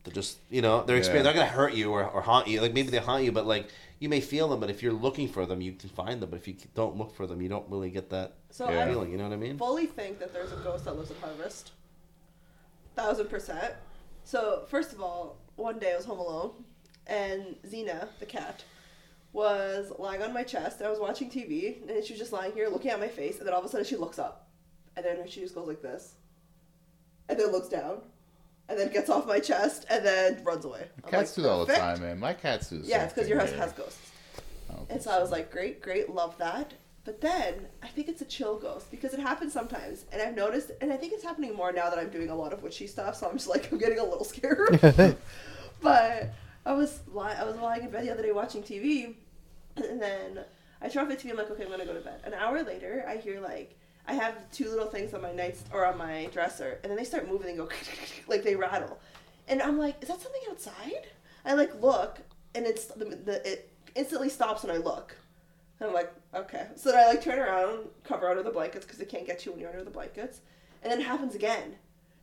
S2: They're just you know they're
S4: Yeah.
S2: they're gonna hurt you or, or haunt you. Like maybe they haunt you, but like you may feel them. But if you're looking for them, you can find them. But if you don't look for them, you don't really get that
S3: So
S4: Yeah.
S3: I
S2: feeling. You know what I mean?
S3: fully think that there's a ghost that lives at Harvest. Thousand percent. So first of all, one day I was home alone, and Xena, the cat, was lying on my chest. And I was watching TV, and she was just lying here looking at my face, and then all of a sudden she looks up, and then she just goes like this, and then looks down, and then gets off my chest, and then runs away. I'm
S4: Cats
S3: like,
S4: do that all the time, man. My cats do.
S3: Yeah, it's because your house has ghosts.
S4: Oh,
S3: And so I was like, great, great, love that. But then I think it's a chill ghost because it happens sometimes, and I've noticed, and I think it's happening more now that I'm doing a lot of witchy stuff. So I'm just like, I'm getting a little scared. but I was li- I was lying in bed the other day watching TV, and then I turn off the TV. I'm like, okay, I'm gonna go to bed. An hour later, I hear like I have two little things on my night or on my dresser, and then they start moving and go like they rattle, and I'm like, is that something outside? I like look, and it's the, the it instantly stops when I look. And I'm like, okay. So then I like turn around, cover under the blankets because they can't get you when you're under the blankets. And then it happens again.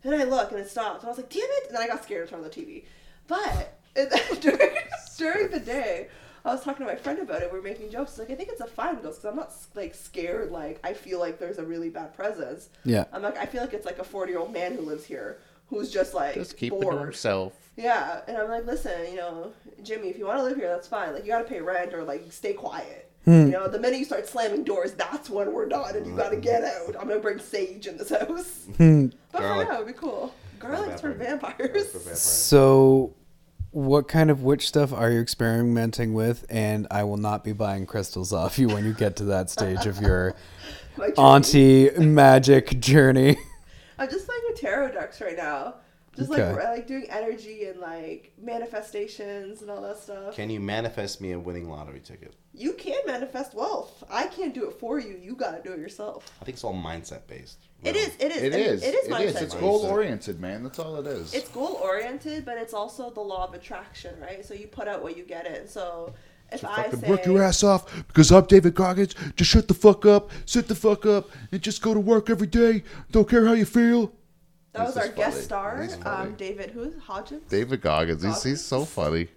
S3: And then I look and it stops. And I was like, damn it. And then I got scared and turned on the TV. But during, during the day, I was talking to my friend about it. We are making jokes. She's like, I think it's a fine ghost because I'm not like scared. Like, I feel like there's a really bad presence.
S1: Yeah.
S3: I'm like, I feel like it's like a 40 year old man who lives here who's just like
S4: Just keep it to himself.
S3: Yeah, and I'm like, listen, you know, Jimmy, if you want to live here, that's fine. Like, you gotta pay rent or like stay quiet.
S1: Hmm.
S3: You know, the minute you start slamming doors, that's when we're done, and you gotta get out. I'm gonna bring sage in this house.
S1: Hmm.
S3: but
S2: Garlic.
S3: for now, it'd be cool. Garlics for vampires.
S2: for vampires.
S1: So, what kind of witch stuff are you experimenting with? And I will not be buying crystals off you when you get to that stage of your auntie magic journey.
S3: I'm just playing with tarot decks right now. Just
S1: Okay.
S3: like like doing energy and like manifestations and all that stuff.
S2: Can you manifest me a winning lottery ticket?
S3: You can manifest wealth. I can't do it for you. You gotta do it yourself.
S2: I think it's all mindset based.
S3: It is. It is.
S4: It
S3: and
S4: is.
S3: It is
S4: It
S3: mindset.
S4: is. It's goal oriented, man. That's all it is.
S3: it's goal oriented, but it's also the law of attraction, right? So you put out what you get in. So if
S4: So
S3: I
S4: fucking
S3: say,
S4: work your ass off because I'm David Goggins. Just shut the fuck up, sit the fuck up, and just go to work every day. Don't care how you feel.
S3: That was our
S4: is
S3: guest star, um, David, who's Hodgins?
S4: David Goggins. He's, he's so funny.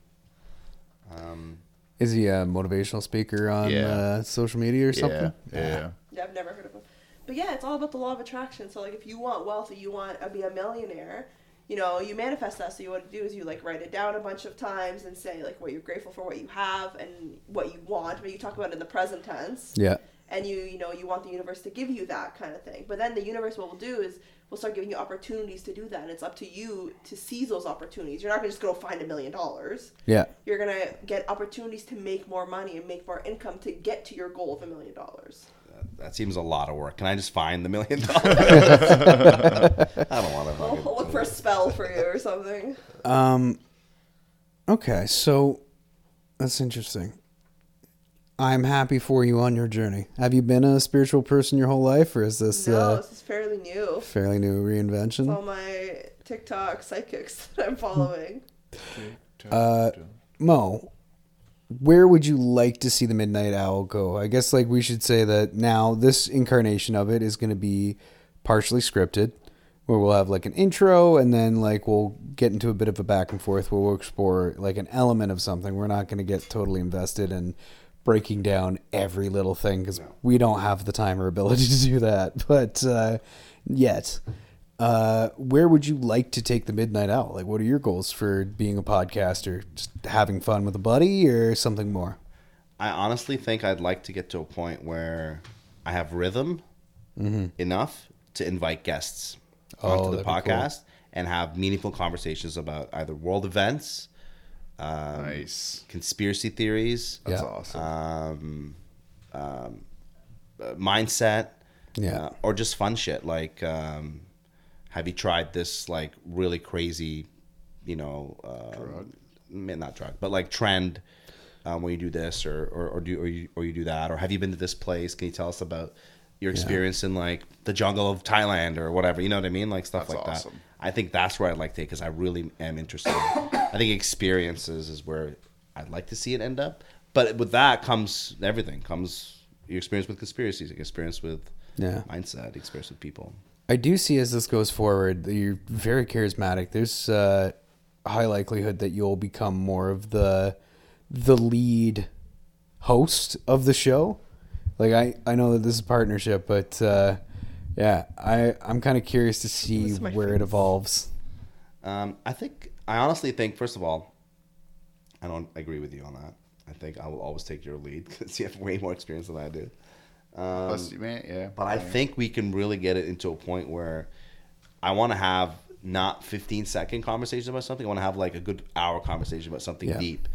S2: Um,
S1: Is he a motivational speaker on
S4: Yeah.
S1: uh, social media or something?
S4: Yeah. Yeah.
S3: Yeah, I've never heard of him. But yeah, it's all about the law of attraction. So like, if you want wealth, or you want to be a millionaire, you know, you manifest that. So you what to do is you like write it down a bunch of times and say like what you're grateful for, what you have, and what you want. But you talk about it in the present tense.
S1: Yeah.
S3: And you you know you want the universe to give you that kind of thing but then the universe what will do is will start giving you opportunities to do that and it's up to you to seize those opportunities you're not going to just go find a million dollars
S1: Yeah.
S3: you're going to get opportunities to make more money and make more income to get to your goal of a million dollars
S2: that, that seems a lot of work. Can I just find the million dollars? I don't want to.
S3: I'll, I'll look for a spell for you or something
S1: Um. Okay, so that's interesting. I'm happy for you on your journey. Have you been a spiritual person your whole life, or is this
S3: no
S1: uh,
S3: this is fairly new
S1: fairly new reinvention?
S3: all my tiktok psychics that i'm following
S1: Uh, Mo, where would you like to see the Midnight Owl go? I guess like we should say that now this incarnation of it is going to be partially scripted, where we'll have like an intro and then like we'll get into a bit of a back and forth where we'll explore like an element of something. We're not going to get totally invested in breaking down every little thing because we don't have the time or ability to do that. But uh, yet. Uh, where would you like to take the Midnight Owl? Like, what are your goals for being a podcaster? Just having fun with a buddy, or something more?
S2: I honestly think I'd like to get to a point where I have rhythm enough to invite guests
S1: Oh,
S2: onto the
S1: that'd cool.
S2: podcast and have meaningful conversations about either world events, um,
S4: Nice.
S2: conspiracy theories,
S4: That's
S1: Yeah.
S4: awesome.
S2: um, um, uh, mindset,
S1: Yeah.
S2: uh, or just fun shit. Like, um, have you tried this like really crazy, you know, uh,
S4: Drug?
S2: ma- not drug, but like trend um, where you do this or or, or do or you, or you do that, or have you been to this place? Can you tell us about your experience in like the jungle of Thailand or whatever? You know what I mean, like stuff
S4: That's
S2: like
S4: awesome.
S2: that. I think that's where I'd like to because I really am interested. I think experiences is where I'd like to see it end up. But with that comes everything. Comes your experience with conspiracies, your experience with
S1: Yeah.
S2: mindset, experience with people.
S1: I do see as this goes forward, that you're very charismatic. There's uh, high likelihood that you'll become more of the the lead host of the show. Like I, I know that this is a partnership, but uh, yeah, I I'm kind of curious to see
S3: Those are my
S1: where it evolves.
S2: Um, I think I honestly think first of all, I don't agree with you on that. I think I will always take your lead because you have way more experience than I do. Um,
S4: Plus, man, yeah.
S2: but I
S4: yeah.
S2: think we can really get it into a point where I want to have not 15 second conversations about something. I want to have like a good hour conversation about something
S1: Yeah.
S2: deep,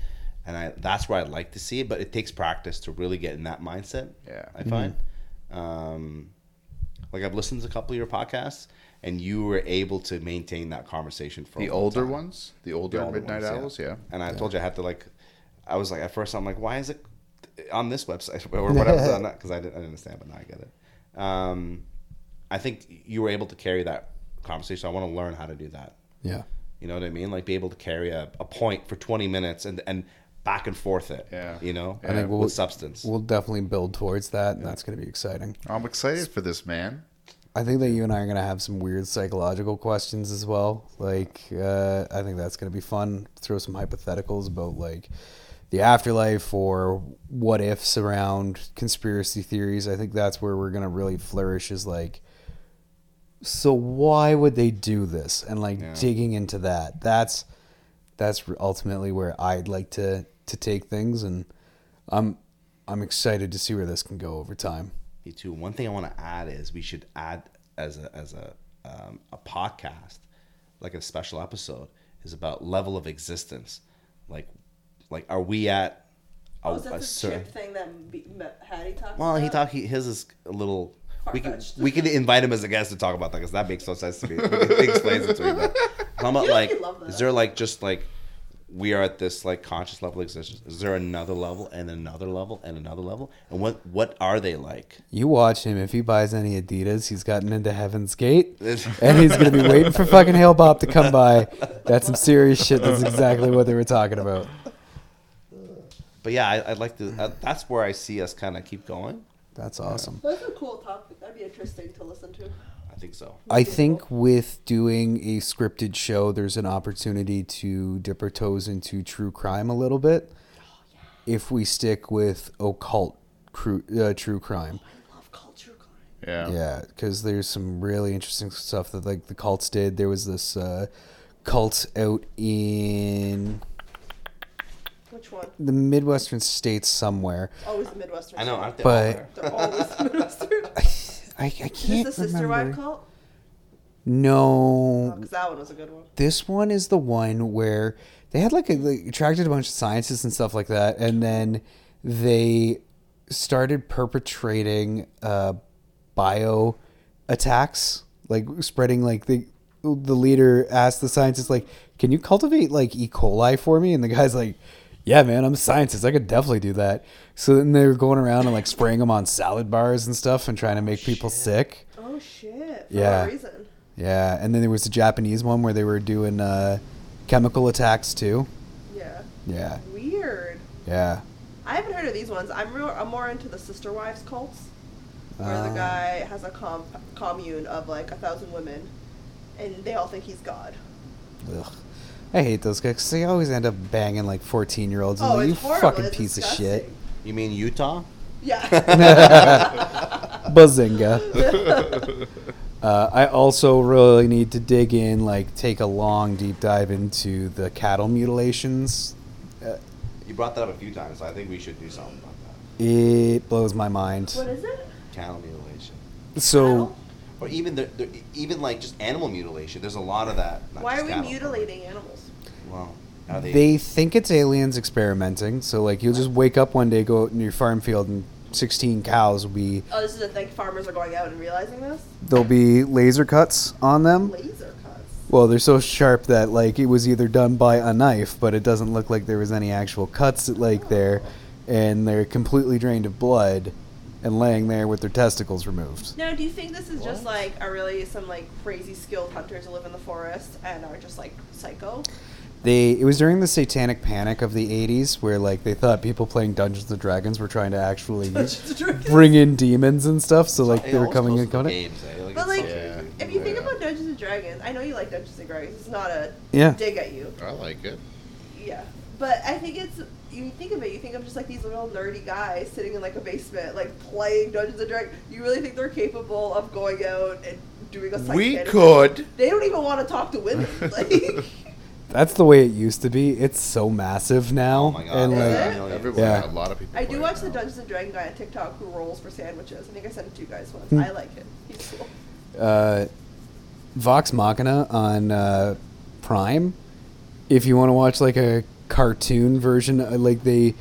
S2: and I that's where I'd like to see it. But it takes practice to really get in that mindset.
S4: Yeah.
S2: I find. Um, like I've listened to a couple of your podcasts, and you were able to maintain that conversation for
S4: the
S2: long
S4: older
S2: time.
S4: ones, the older
S2: The older
S4: midnight
S2: ones,
S4: owls, yeah.
S2: And I told you I had to like, I was like at first I'm like, why is it on this website or whatever because I didn't, I didn't understand, but now I get it. Um, I think you were able to carry that conversation. I want to learn how to do that.
S1: Yeah.
S2: You know what I mean? Like be able to carry a, a point for 20 minutes and and back and forth it.
S4: Yeah.
S2: You know,
S1: I think we'll,
S2: with substance.
S1: We'll definitely build towards that, and that's going to be exciting.
S4: I'm excited for this, man.
S1: I think that you and I are going to have some weird psychological questions as well. Like, uh, I think that's going to be fun. Throw some hypotheticals about like the afterlife or what ifs around conspiracy theories. I think that's where we're going to really flourish. Is like, so why would they do this? And like
S2: Yeah.
S1: digging into that. That's that's ultimately where I'd like to to take things, and I'm I'm excited to see where this can go over time.
S2: Me too. One thing I want to add is we should add as a as a um, a podcast, like a special episode, is about level of existence. Like, like are we at a,
S3: Oh, is that
S2: a
S3: the
S2: certain?
S3: chip thing that B- M- Hattie talked
S2: Well,
S3: about?
S2: he talked. He, his is a little. We can we can invite him as a guest to talk about that because that makes no sense to me. he explains it to me. But how about like?
S3: I love that.
S2: Is there like just like we are at this like conscious level of existence? Is there another level and another level and another level? And what what are they like?
S1: You watch him. If he buys any Adidas, he's gotten into Heaven's Gate, and he's gonna be waiting for fucking Hale-Bopp to come by. That's some serious shit. That's exactly what they were talking about.
S2: But yeah, I, I'd like to. Uh, that's where I see us kind of keep going.
S1: That's awesome.
S3: That's a cool topic. That'd be interesting to listen to.
S2: I think so.
S1: I think with doing a scripted show, there's an opportunity to dip our toes into true crime a little bit. Oh, yeah. If we stick with occult cru- uh, true crime,
S3: I love culture crime.
S4: Yeah.
S1: Yeah, because there's some really interesting stuff that like the cults did. There was this uh, cult out in
S3: Which one?
S1: the Midwestern states somewhere.
S3: Always the Midwestern.
S2: I know, aren't they?
S1: But-
S2: all there?
S3: They're always the Midwestern.
S1: I, I
S3: Is this
S1: can't
S3: the sister
S1: remember.
S3: wife cult?
S1: No,
S3: Because that one was a good one.
S1: this one is the one where they had like, a, like attracted a bunch of scientists and stuff like that, and then they started perpetrating uh, bio attacks, like spreading like the the leader asked the scientist like, "Can you cultivate like E. coli for me?" And the guy's like. Yeah, man, I'm a scientist. I could definitely do that. So then they were going around and like spraying them on salad bars and stuff and trying to make people sick.
S3: Oh shit! For
S1: Yeah.
S3: reason?
S1: Yeah, and then there was the Japanese one where they were doing uh, chemical attacks too.
S3: Yeah.
S1: Yeah,
S3: Weird.
S1: yeah.
S3: I haven't heard of these ones. I'm real. I'm more into the sister wives cults, where
S1: Ah.
S3: the guy has a com- commune of like a thousand women, and they all think he's God.
S1: Ugh. I hate those guys 'cause they always end up banging like 14 year olds.
S3: Oh,
S1: like, you
S3: horrible.
S1: fucking
S3: It's
S1: piece of shit.
S2: You mean Utah?
S3: Yeah.
S1: Bazinga. uh, I also really need to dig in, like, take a long, deep dive into the cattle mutilations. Uh,
S2: You brought that up a few times. So I think we should do something about that.
S1: it blows my mind.
S3: what is it?
S2: Cattle mutilation,
S1: So,
S3: Cattle?
S2: Or even the, the even like just animal mutilation. There's a lot of that. not
S3: Why
S2: just
S3: are we
S2: cattle.
S3: mutilating animals?
S2: Well, they?
S1: they think it's aliens experimenting. So, like, you'll just wake up one day, go out in your farm field, and 16 cows will be
S3: Oh, this is the thing. Farmers are going out and realizing this.
S1: there'll be laser cuts on them.
S3: Laser cuts.
S1: Well, they're so sharp that like it was either done by a knife, but it doesn't look like there was any actual cuts like there, and they're completely drained of blood, and laying there with their testicles removed.
S3: Now, do you think this is just like a really some like crazy skilled hunters who live in the forest and are just like psycho?
S1: They it was during the satanic panic of the '80s where like they thought people playing Dungeons and Dragons were trying to actually bring in demons and stuff. So like they were coming in
S2: to
S1: coming.
S2: games, eh? Like,
S3: But
S2: it's
S3: like,
S2: so
S4: Yeah.
S3: if you think
S4: Yeah.
S3: about Dungeons and Dragons. I know you like Dungeons and Dragons. It's not a
S1: Yeah.
S3: dig at you.
S4: I like it.
S3: Yeah, but I think it's you think of it. You think of just like these little nerdy guys sitting in like a basement, like playing Dungeons and Dragons. You really think they're capable of going out and doing a?
S4: We
S3: psychic-
S4: could.
S3: They don't even want to talk to women. Like,
S1: That's the way it used to be. It's so massive now.
S2: Oh my God.
S1: And
S3: Is
S1: like,
S3: it?
S2: I know you-
S4: Everyone,
S1: Yeah.
S4: a lot of people.
S3: I do
S4: it
S3: watch the. Dungeons and Dragon guy on TikTok who rolls for sandwiches. I think I sent it to you guys once.
S1: Hmm.
S3: I like him. He's cool.
S1: uh, Vox Machina on uh, Prime. If you want to watch like a cartoon version, uh, like they,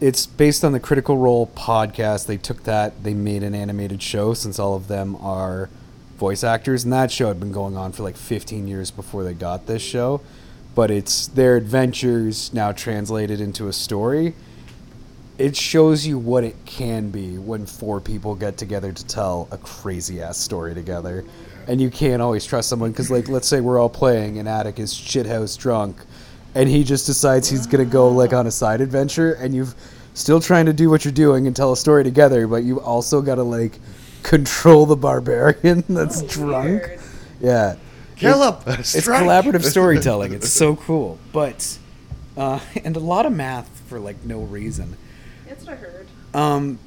S1: it's based on the Critical Role podcast. They took that, they made an animated show since all of them are voice actors, and that show had been going on for like 15 years before they got this show. But it's their adventures now translated into a story. It shows you what it can be when four people get together to tell a crazy ass story together. And you can't always trust someone because, like, let's say we're all playing and Atik is shithouse drunk, and he just decides he's gonna go like on a side adventure, and you've still trying to do what you're doing and tell a story together, but you also gotta like control the barbarian that's
S3: Oh,
S1: drunk.
S3: weird.
S1: Yeah,
S4: Kill
S1: It-
S4: him.
S1: it's collaborative storytelling. It's so cool, but uh, and a lot of math for like no reason.
S3: That's what I heard.
S1: Um,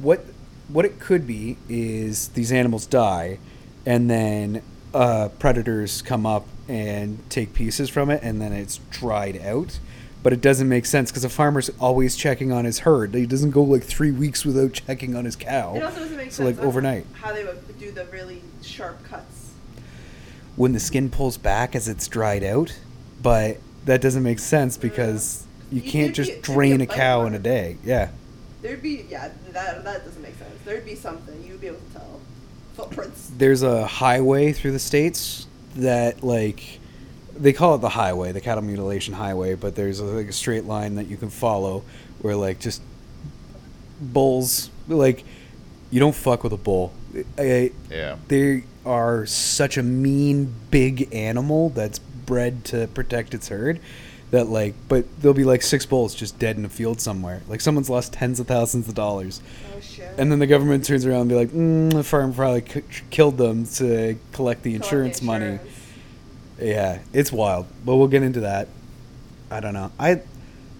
S1: what what it could be is these animals die, and then uh, predators come up and take pieces from it, and then it's dried out. But it doesn't make sense because a farmer's always checking on his herd. He doesn't go like three weeks without checking on his cow.
S3: It also doesn't make
S1: so
S3: sense.
S1: like overnight,
S3: How they would do the really sharp cuts.
S1: when the skin pulls back as it's dried out, but that doesn't make sense uh, because you
S3: You
S1: can't just
S3: be-
S1: drain
S3: a
S1: a cow in a day. Yeah.
S3: There'd be yeah, that that doesn't make sense. There'd be something you'd be able to tell. Footprints.
S1: there's a highway through the states that like they call it the highway, the cattle mutilation highway, but there's a, like a straight line that you can follow where like just bulls like you don't fuck with a bull. I-
S4: Yeah.
S1: they are such a mean big animal that's bred to protect its herd that like but there'll be like six bulls just dead in a field somewhere like someone's lost tens of thousands of dollars
S3: Oh shit.
S1: and then the government turns around and be like, mm, the farm probably c- killed them to collect the
S3: Collect
S1: insurance money. Yeah, it's wild, but we'll get into that. I don't know. I,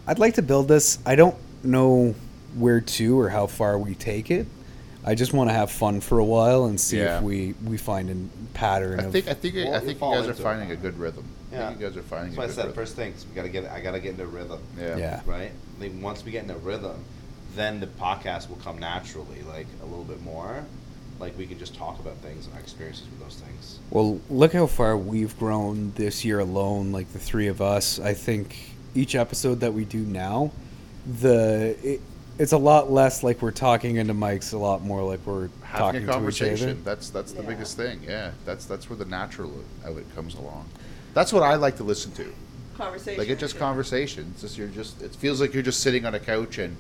S1: I'd like to build this. I don't know where to or how far we take it. I just want to have fun for a while and see
S4: Yeah.
S1: if we we find a pattern.
S4: I
S1: of,
S4: think I think
S2: Well,
S4: I think you guys are
S2: into it.
S4: finding a good rhythm. I
S2: Yeah.
S4: think you guys are finding
S2: That's
S4: a
S2: why I said
S4: rhythm.
S2: first things we gotta get. I gotta get into rhythm.
S4: Yeah.
S1: Yeah.
S2: Right. Like once we get into rhythm, then the podcast will come naturally, like a little bit more. Like we can just talk about things and our experiences with those things.
S1: Well, look how far we've grown this year alone. Like the three of us, I think each episode that we do now, the it, it's a lot less like we're talking into mics, a lot more like we're
S4: Having
S1: talking
S4: a
S1: to each other.
S4: conversation. That's that's the
S3: Yeah.
S4: biggest thing. Yeah. That's that's where the natural of it comes along. That's what I like to listen to.
S3: Conversation.
S4: Like it's just
S3: yeah.
S4: conversation. It's just you're just it feels like you're just sitting on a couch and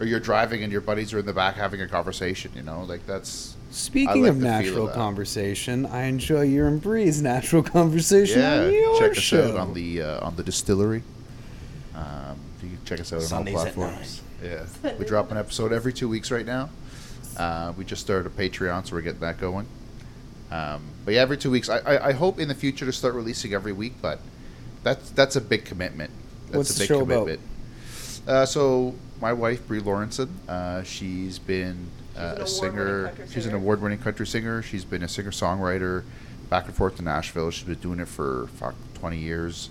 S4: or you're driving and your buddies are in the back having a conversation, you know? Like that's
S1: Speaking
S4: like
S1: of natural
S4: that.
S1: conversation, I enjoy your and Bree's natural conversation
S4: yeah.
S1: on your
S4: check us
S1: show.
S4: out on the uh, on the distillery. Um, you can check us out
S2: Sundays
S4: on
S2: at
S4: all platforms. Yeah, we drop an episode every two weeks right now. Uh, we just started a Patreon, so we're getting that going. Um, but yeah, every two weeks. I, I, I hope in the future to start releasing every week, but that's that's a big commitment. That's
S1: What's
S4: a
S1: the
S4: big
S1: show about?
S4: Uh, so my wife Brie Lawrenson, uh, she's been uh,
S3: an
S4: a
S3: award-winning
S4: singer. She's an award-winning country singer. She's been a singer-songwriter, back and forth to Nashville. She's been doing it for fuck twenty years.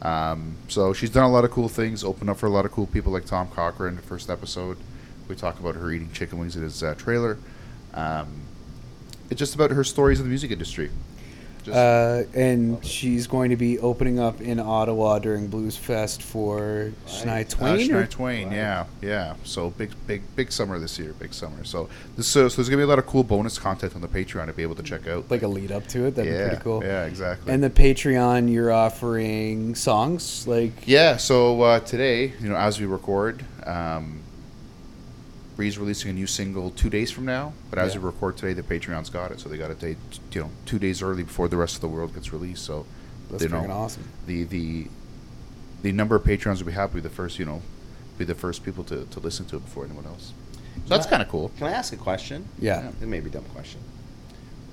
S4: Um, so she's done a lot of cool things. Opened up for a lot of cool people like Tom Cochrane. The first episode, we talk about her eating chicken wings in his uh, trailer. Um, it's just about her stories in the music industry. Just,
S1: Uh, and she's going to be opening up in Ottawa during Blues Fest for Shania
S2: Right.
S4: Uh,
S1: Twain. or-
S4: Shania Twain,
S2: Right.
S4: yeah, yeah. So big, big, big summer this year, big summer. So this, so, so there's gonna be a lot of cool bonus content on the Patreon to be able to check out.
S1: like a lead up to it. That'd
S4: yeah,
S1: be pretty cool.
S4: yeah, exactly.
S1: And the Patreon, you're offering songs like
S4: yeah, so uh, today, you know, as we record, um, Bree's releasing a new single two days from now. But as
S1: Yeah.
S4: we record today, the Patreon's got it, so they got it, day, you know, two days early before the rest of the world gets released. So
S1: that's
S4: you know,
S1: freaking awesome.
S4: the the the number of patrons will be happy the first you know be the first people to, to listen to it before anyone else so that's kind of cool
S2: Can I ask a question?
S1: Yeah.
S2: It may be a dumb question.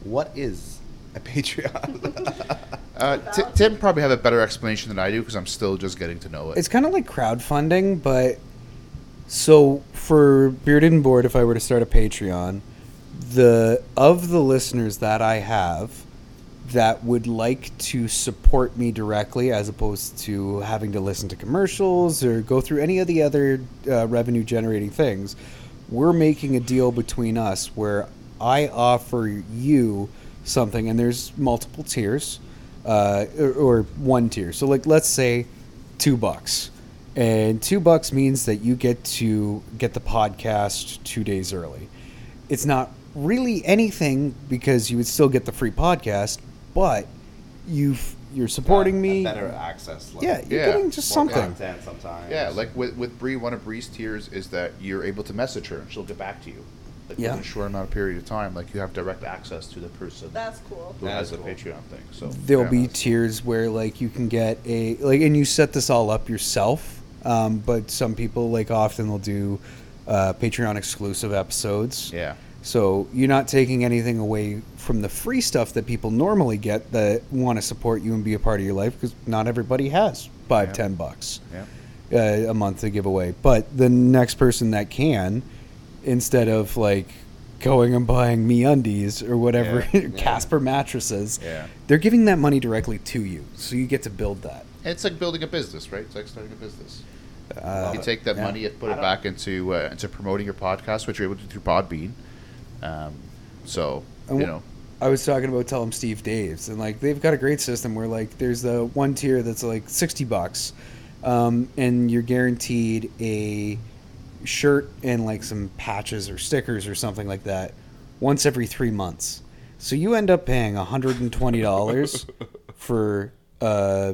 S2: What is a Patreon.
S4: Uh, Ti- Tim probably have a better explanation than I do because I'm still just getting to know it.
S1: It's kind of like crowdfunding, but so for Bearded and Bored, if I were to start a Patreon, the of the listeners that I have that would like to support me directly, as opposed to having to listen to commercials or go through any of the other uh, revenue generating things, we're making a deal between us where I offer you something, and there's multiple tiers, uh, or, or one tier. So, like, let's say two bucks. And two bucks means that you get to get the podcast two days early. It's not really anything because you would still get the free podcast, but you've you're supporting
S2: Yeah,
S1: me.
S2: Better access. Like,
S1: Yeah, you're
S4: Yeah.
S1: getting just
S2: more
S1: something.
S2: content sometimes.
S4: yeah, like with with Bree, one of Bree's tiers is that you're able to message her and she'll get back to you. Like
S1: Yeah.
S4: within a short amount of period of time, like you have direct access to the person
S3: That's cool.
S4: who
S2: That
S4: has
S2: is
S4: a
S2: cool.
S4: Patreon thing. So
S1: There'll
S4: yeah.
S1: be tiers where like you can get a like, and you set this all up yourself. Um, but some people like often will do uh, Patreon exclusive episodes.
S4: yeah.
S1: So you're not taking anything away from the free stuff that people normally get that want to support you and be a part of your life because not everybody has five,
S4: Yeah.
S1: ten bucks
S4: Yeah.
S1: uh, a month to give away. But the next person that can, instead of like going and buying me undies or whatever
S4: Yeah.
S1: Casper mattresses,
S4: Yeah.
S1: they're giving that money directly to you. So you get to build that.
S4: It's like building a business, right? It's like starting a business.
S1: Uh,
S4: you take that
S1: yeah.
S4: money and put it back into uh, into promoting your podcast, which you're able to do through Podbean. Um, so
S1: And
S4: you know,
S1: I was talking about Tell 'em Steve Dave's, and like they've got a great system where like there's the one tier that's like sixty bucks, um, and you're guaranteed a shirt and like some patches or stickers or something like that once every three months. So you end up paying hundred and twenty dollars for uh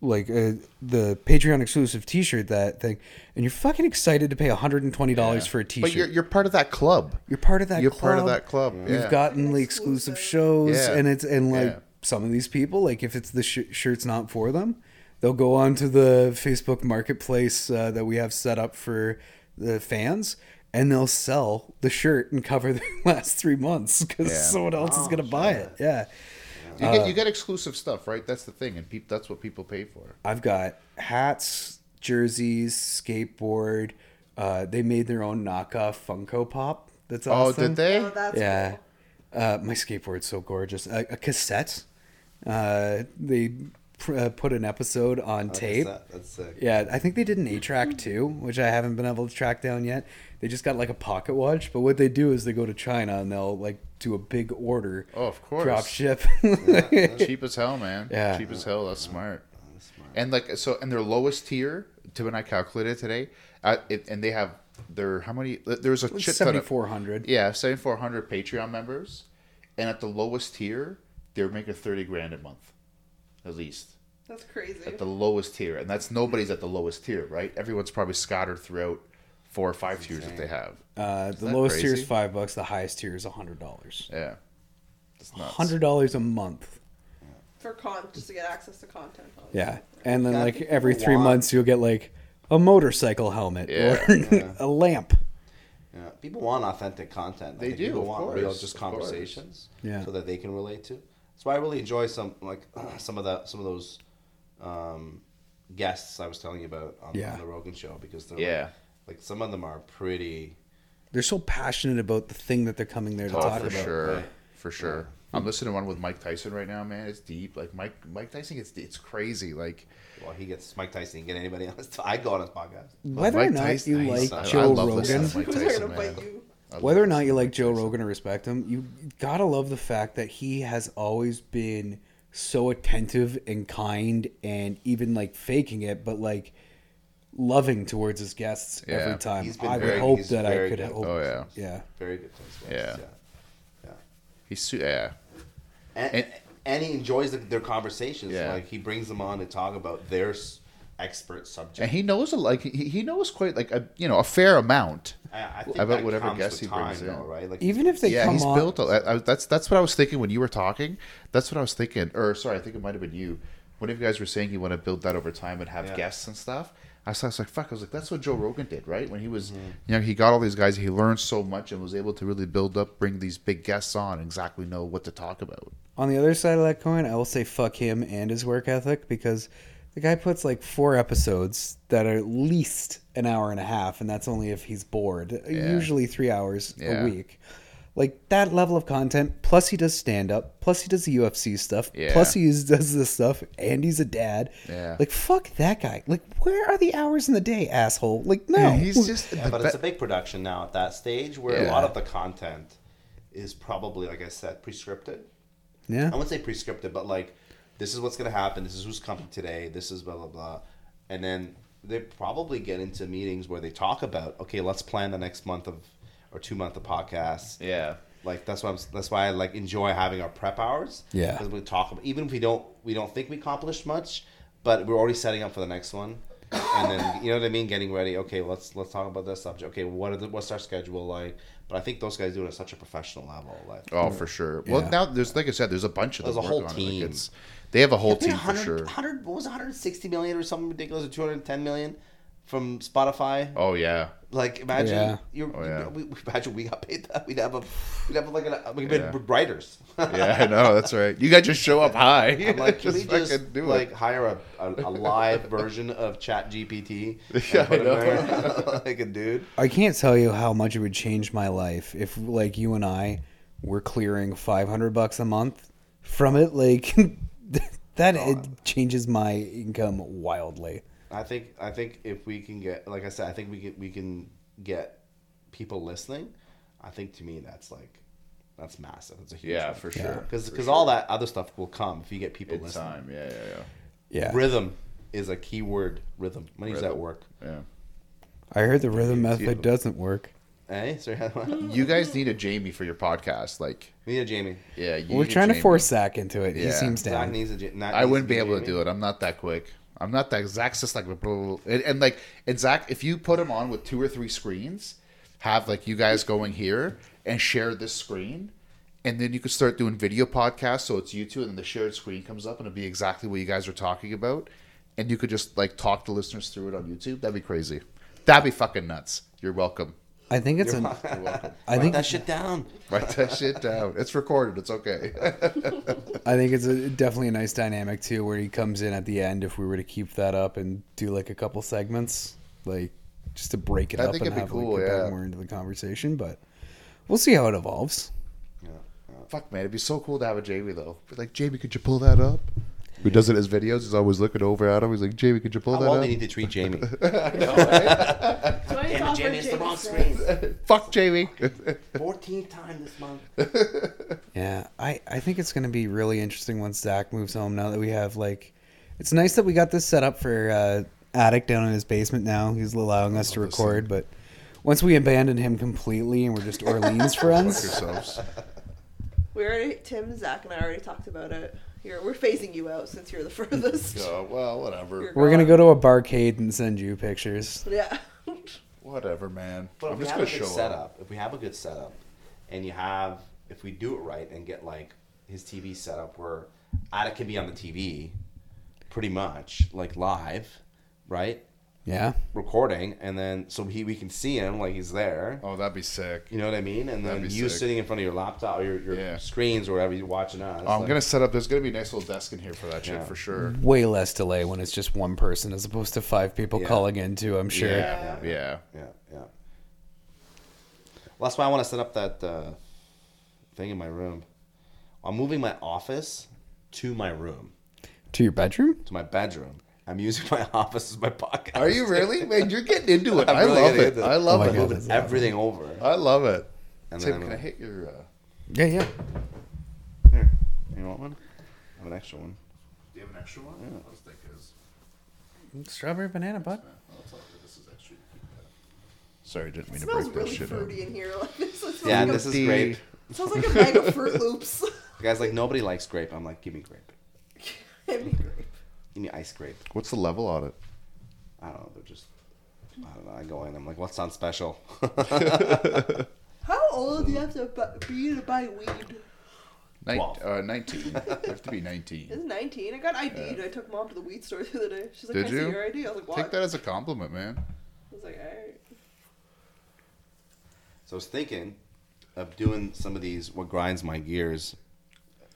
S1: like uh, the Patreon exclusive T-shirt that thing, and you're fucking excited to pay hundred and twenty dollars
S4: yeah.
S1: for a T-shirt.
S4: But you're you're part of that club.
S1: You're part of that.
S4: You're
S1: club.
S4: part of that club.
S1: You've gotten the
S3: Exclusive.
S1: exclusive shows,
S4: Yeah.
S1: and it's and like
S4: Yeah.
S1: some of these people, like if it's the sh- shirt's not for them, they'll go on to the Facebook Marketplace uh, that we have set up for the fans, and they'll sell the shirt and cover the last three months because
S4: Yeah.
S1: someone else is
S2: Oh,
S1: gonna buy it. Yeah,
S4: You
S1: Uh,
S4: get you get exclusive stuff, right? That's the thing, and peop, that's what people pay for.
S1: I've got hats, jerseys, skateboard. Uh, they made their own knockoff Funko Pop. That's
S4: Oh, did they?
S3: Oh, that's
S1: yeah.
S3: cool.
S1: Uh, my skateboard's so gorgeous. A, a cassette. Uh, they pr- uh, put an episode on
S2: Like I
S1: tape.
S2: said, That's sick.
S1: Yeah, I think they did an 8-track too, which I haven't been able to track down yet. They just got like a pocket watch, but what they do is they go to China and they'll like do a big order.
S4: Oh, of course.
S1: Drop ship.
S4: Cheap as hell, man.
S1: Yeah.
S4: cheap as hell. That's smart.
S2: That's smart.
S4: And like so, and their lowest tier, Tim and I calculated today, uh, it, and they have their how many? There's a shit ton
S1: Seventy
S4: of
S1: four hundred.
S4: yeah, seventy four hundred Patreon members, and at the lowest tier, they're making thirty grand a month, at least.
S3: That's crazy.
S4: At the lowest tier, and that's nobody's at the lowest tier, right? Everyone's probably scattered throughout four or five tiers that they have.
S1: Uh, the
S4: that
S1: lowest tier is five bucks. The highest tier is a hundred dollars.
S4: Yeah, it's.
S1: Hundred dollars a month.
S3: For con, just to get access to content. obviously.
S1: Yeah, and then
S2: Yeah,
S1: like every three
S2: want-
S1: months you'll get like a motorcycle helmet
S4: Yeah.
S1: or
S2: Yeah.
S1: a lamp.
S2: Yeah, people want authentic content.
S4: They do,
S2: People
S4: of
S2: want
S4: course,
S2: real, just conversations.
S1: Yeah.
S2: So that they can relate to. That's why I really enjoy some like some of the some of those um, guests I was telling you about on,
S1: Yeah.
S2: on the Rogan show because they're
S4: Yeah.
S2: like, like some of them are pretty.
S1: They're so passionate about the thing that they're coming there to
S4: Oh,
S1: talk
S4: for
S1: about.
S4: sure,
S2: Right.
S4: for sure. I'm listening to one with Mike Tyson right now, man. It's deep. Like Mike, Mike Tyson, it's it's crazy. Like
S2: Well, he gets Mike Tyson. Can get anybody else. I go on his podcast.
S1: Whether
S4: Mike
S1: or not
S4: Tyson-
S1: you
S4: he's-
S1: like
S2: I- I
S1: Joe
S4: love listening
S1: Rogan,
S4: to Mike
S3: Who's
S4: Tyson, man.
S3: Bite you?
S4: I
S1: whether or not you like Joe
S4: Tyson.
S1: Rogan or respect him, you gotta love the fact that he has always been so attentive and kind and even like faking it, but like loving towards his guests
S4: Yeah.
S1: every time.
S2: He's been
S1: I would hope
S2: he's
S1: that I could
S2: good.
S1: hope.
S4: Oh, yeah.
S1: Yeah.
S2: Very good to his guests.
S4: Yeah.
S2: Yeah. yeah.
S4: He's su- yeah.
S2: And,
S4: And-
S2: and, he enjoys the, their conversations.
S4: Yeah.
S2: Like he brings them on to talk about their s- expert subject.
S4: And he knows a like he, he knows quite like a you know a fair amount.
S2: I, I think
S4: about
S2: that
S4: whatever
S2: comes
S4: guest he brings
S2: time,
S4: in.
S2: though, right? Like
S1: Even if they
S4: yeah,
S1: come
S4: he's
S1: on,
S4: built. A, I, that's that's what I was thinking when you were talking. That's what I was thinking. Or sorry, I think it might have been you One of you guys were saying you want to build that over time and have
S2: Yeah.
S4: guests and stuff. I was, I was like, fuck. I was like, that's what Joe Rogan did, right? When he was,
S2: Mm-hmm.
S4: you know, he got all these guys. He learned so much and was able to really build up, bring these big guests on, and exactly know what to talk about.
S1: On the other side of that coin, I will say fuck him and his work ethic because the guy puts like four episodes that are at least an hour and a half, and that's only if he's bored. Usually three hours
S4: Yeah.
S1: a week. Like that level of content, plus he does stand up, plus he does the UFC stuff,
S4: Yeah.
S1: plus he is- does this stuff, and he's a dad.
S4: Yeah.
S1: Like fuck that guy. Like where are the hours in the day, asshole? Like no,
S4: he's just.
S2: Yeah, but
S4: be-
S2: it's a big production now at that stage where
S4: Yeah.
S2: a lot of the content is probably, like I said, prescripted.
S1: yeah.
S2: I wouldn't say prescripted, but like, this is what's going to happen. This is who's coming today. This is blah blah blah, and then they probably get into meetings where they talk about, okay, let's plan the next month of or two month of podcasts.
S4: yeah.
S2: Like that's why I'm, that's why I like enjoy having our prep hours.
S1: Yeah.
S2: because we talk about even if we don't we don't think we accomplished much, but we're already setting up for the next one. And then you know what I mean, getting ready. Okay, let's let's talk about this subject. Okay, what are the, what's our schedule like? But I think those guys do it at such a professional level. Like,
S4: Oh, for sure. Well,
S1: Yeah.
S4: now there's like I said, there's a bunch of them.
S2: There's a whole
S4: working on it. Like,
S2: team.
S4: it's- they have a whole team
S2: paid
S4: for
S2: 100,
S4: sure.
S2: 100 what was 160 million or something ridiculous or 210 million from Spotify.
S4: Oh yeah.
S2: Like imagine
S1: Yeah.
S2: you
S4: Oh, yeah.
S2: we, we- imagine we got paid that. We'd have a we'd have like a we'd be
S4: Yeah.
S2: writers.
S4: Yeah, I know. That's right. You guys just show up high.
S2: I'm like, can we
S4: fucking
S2: just
S4: do
S2: like
S4: it.
S2: hire a, a, a live version of Chat GPT?
S4: Yeah, I know.
S2: like a dude.
S1: I can't tell you how much it would change my life if, like, you and I were clearing 500 bucks a month from it. Like, that it changes my income wildly.
S2: I think I think if we can get like I said, I think we can we can get people listening. I think to me that's like that's massive. It's a huge
S4: Yeah, for sure.
S2: because
S4: For
S2: because
S4: sure.
S2: all that other stuff will come if you get people
S4: In
S2: listening.
S4: time. Yeah, yeah,
S1: Yeah.
S2: Rhythm is a key word. Rhythm. I'm gonna use that
S4: Rhythm.
S2: work.
S4: yeah. Yeah.
S1: I heard the rhythm method doesn't work.
S2: Eh? Sorry, we
S4: You guys need a Jamie for your podcast. Like,
S2: need a Jamie.
S4: yeah, you
S1: We're
S4: need
S1: trying to force Zach into it. He
S4: Yeah.
S1: seems
S2: Zach needs a. Ja- Nat
S4: I wouldn't be
S2: a
S4: able to do it. I'm not that quick. I'm not that. Zach's just like, blah, blah, blah. And, and like, and Zach, if you put him on with two or three screens, have like you guys going here and share this screen, and then you could start doing video podcasts. So it's you two, and then the shared screen comes up, and it'll be exactly what you guys are talking about, and you could just like talk to listeners through it on YouTube. That'd be crazy. That'd be fucking nuts. You're welcome.
S1: I think it's an.
S4: You're welcome.
S1: I
S2: Write
S1: think
S2: that shit down.
S4: Write that shit down. It's recorded. It's okay.
S1: I think it's a, definitely a nice dynamic too, where he comes in at the end. If we were to keep that up and do like a couple segments, like just to break it
S4: I
S1: up
S4: think
S1: and
S4: it'd be
S1: have
S4: cool,
S1: like, get
S4: yeah.
S1: back more into the conversation, but we'll see how it evolves.
S2: Yeah, yeah.
S4: Fuck man, it'd be so cool to have a Jamie though. Be like, Jamie, could you pull that up? Who does it as videos? He's always looking over at him. He's like, Jamie, could you pull
S2: How
S4: that
S2: well
S4: up?
S2: do need to treat Jamie?
S3: Damn
S2: Damn it, Jamie, it's the wrong screen.
S4: Fuck Jamie.
S2: 14th time this month.
S1: Yeah, I, I think it's going to be really interesting once Zach moves home. Now that we have like, it's nice that we got this set up for uh, Atik down in his basement. Now he's allowing us to
S4: Love this
S1: record, but once we abandon him completely and we're just Orleans
S4: Fuck
S1: friends,
S4: yourselves.
S3: We already, Tim, Zach, and I already talked about it. You're, we're phasing you out since you're the furthest.
S4: Yeah, well, whatever.
S3: You're
S1: we're gonna go to a barcade and send you pictures.
S3: Yeah.
S4: Whatever, man.
S2: But
S4: I'm
S2: if we
S4: just
S2: have a
S4: gonna
S2: good
S4: show
S2: setup,
S4: up.
S2: if we have a good setup, and you have, if we do it right and get like his TV set up where Atik can be on the TV, pretty much like live, right?
S1: Yeah,
S2: Recording, and then so he we can see him like he's there.
S4: Oh, that'd be sick.
S2: You know what I mean? And then you
S4: sick.
S2: sitting in front of your laptop or your, your
S4: Yeah.
S2: screens or wherever you're watching us.
S4: Oh, I'm
S2: like-
S4: gonna set up. There's gonna be a nice little desk in here for that shit
S2: Yeah.
S4: for sure.
S1: way less delay when it's just one person as opposed to five people
S2: Yeah.
S1: calling in too. I'm sure.
S4: Yeah, yeah.
S2: Yeah, yeah. Well, that's why I want to set up that uh, thing in my room. I'm moving my office to my room,
S1: To your bedroom?
S2: to my bedroom. I'm using my office as my podcast.
S4: Are you really, man? You're getting into it.
S2: I'm
S4: I
S2: really
S4: love it.
S2: into it.
S4: I love
S1: Oh my
S4: it.
S1: God.
S2: moving everything over?
S4: I love it.
S2: And
S4: Tim, can
S2: I'm-
S4: I hit your? Uh,
S1: Yeah, yeah.
S2: Here, you want one? I have an extra one.
S4: do you have an extra one? I was thinking.
S1: Strawberry banana, bud.
S4: This is extra. Sorry, didn't
S3: It
S4: mean to
S3: smells
S4: break that
S3: really
S4: shit
S3: fruity in here. Like this. It smells
S2: Yeah,
S3: like a,
S2: this is
S4: the-
S2: grape.
S3: it smells like a bag of Fruit Loops.
S2: The guy's like, nobody likes grape. I'm like, give me grape.
S3: Hand me grape.
S2: Give me ice grape.
S4: What's the level on it?
S2: I don't know. They're just, I don't know. I go in. I'm like, what's on special?
S3: How old do you have to bu- be to buy weed?
S4: Nin-
S2: Twelve.
S4: uh, 19. you have to be 19.
S3: It's 19. I got ID'd. I took mom to the weed store the other day. She's like,
S4: Did
S3: Can I
S4: you?
S3: see your ID? I was like, what?
S4: Take that as a compliment, man.
S3: I was like, alright.
S2: So I was thinking of doing some of these what grinds my gears,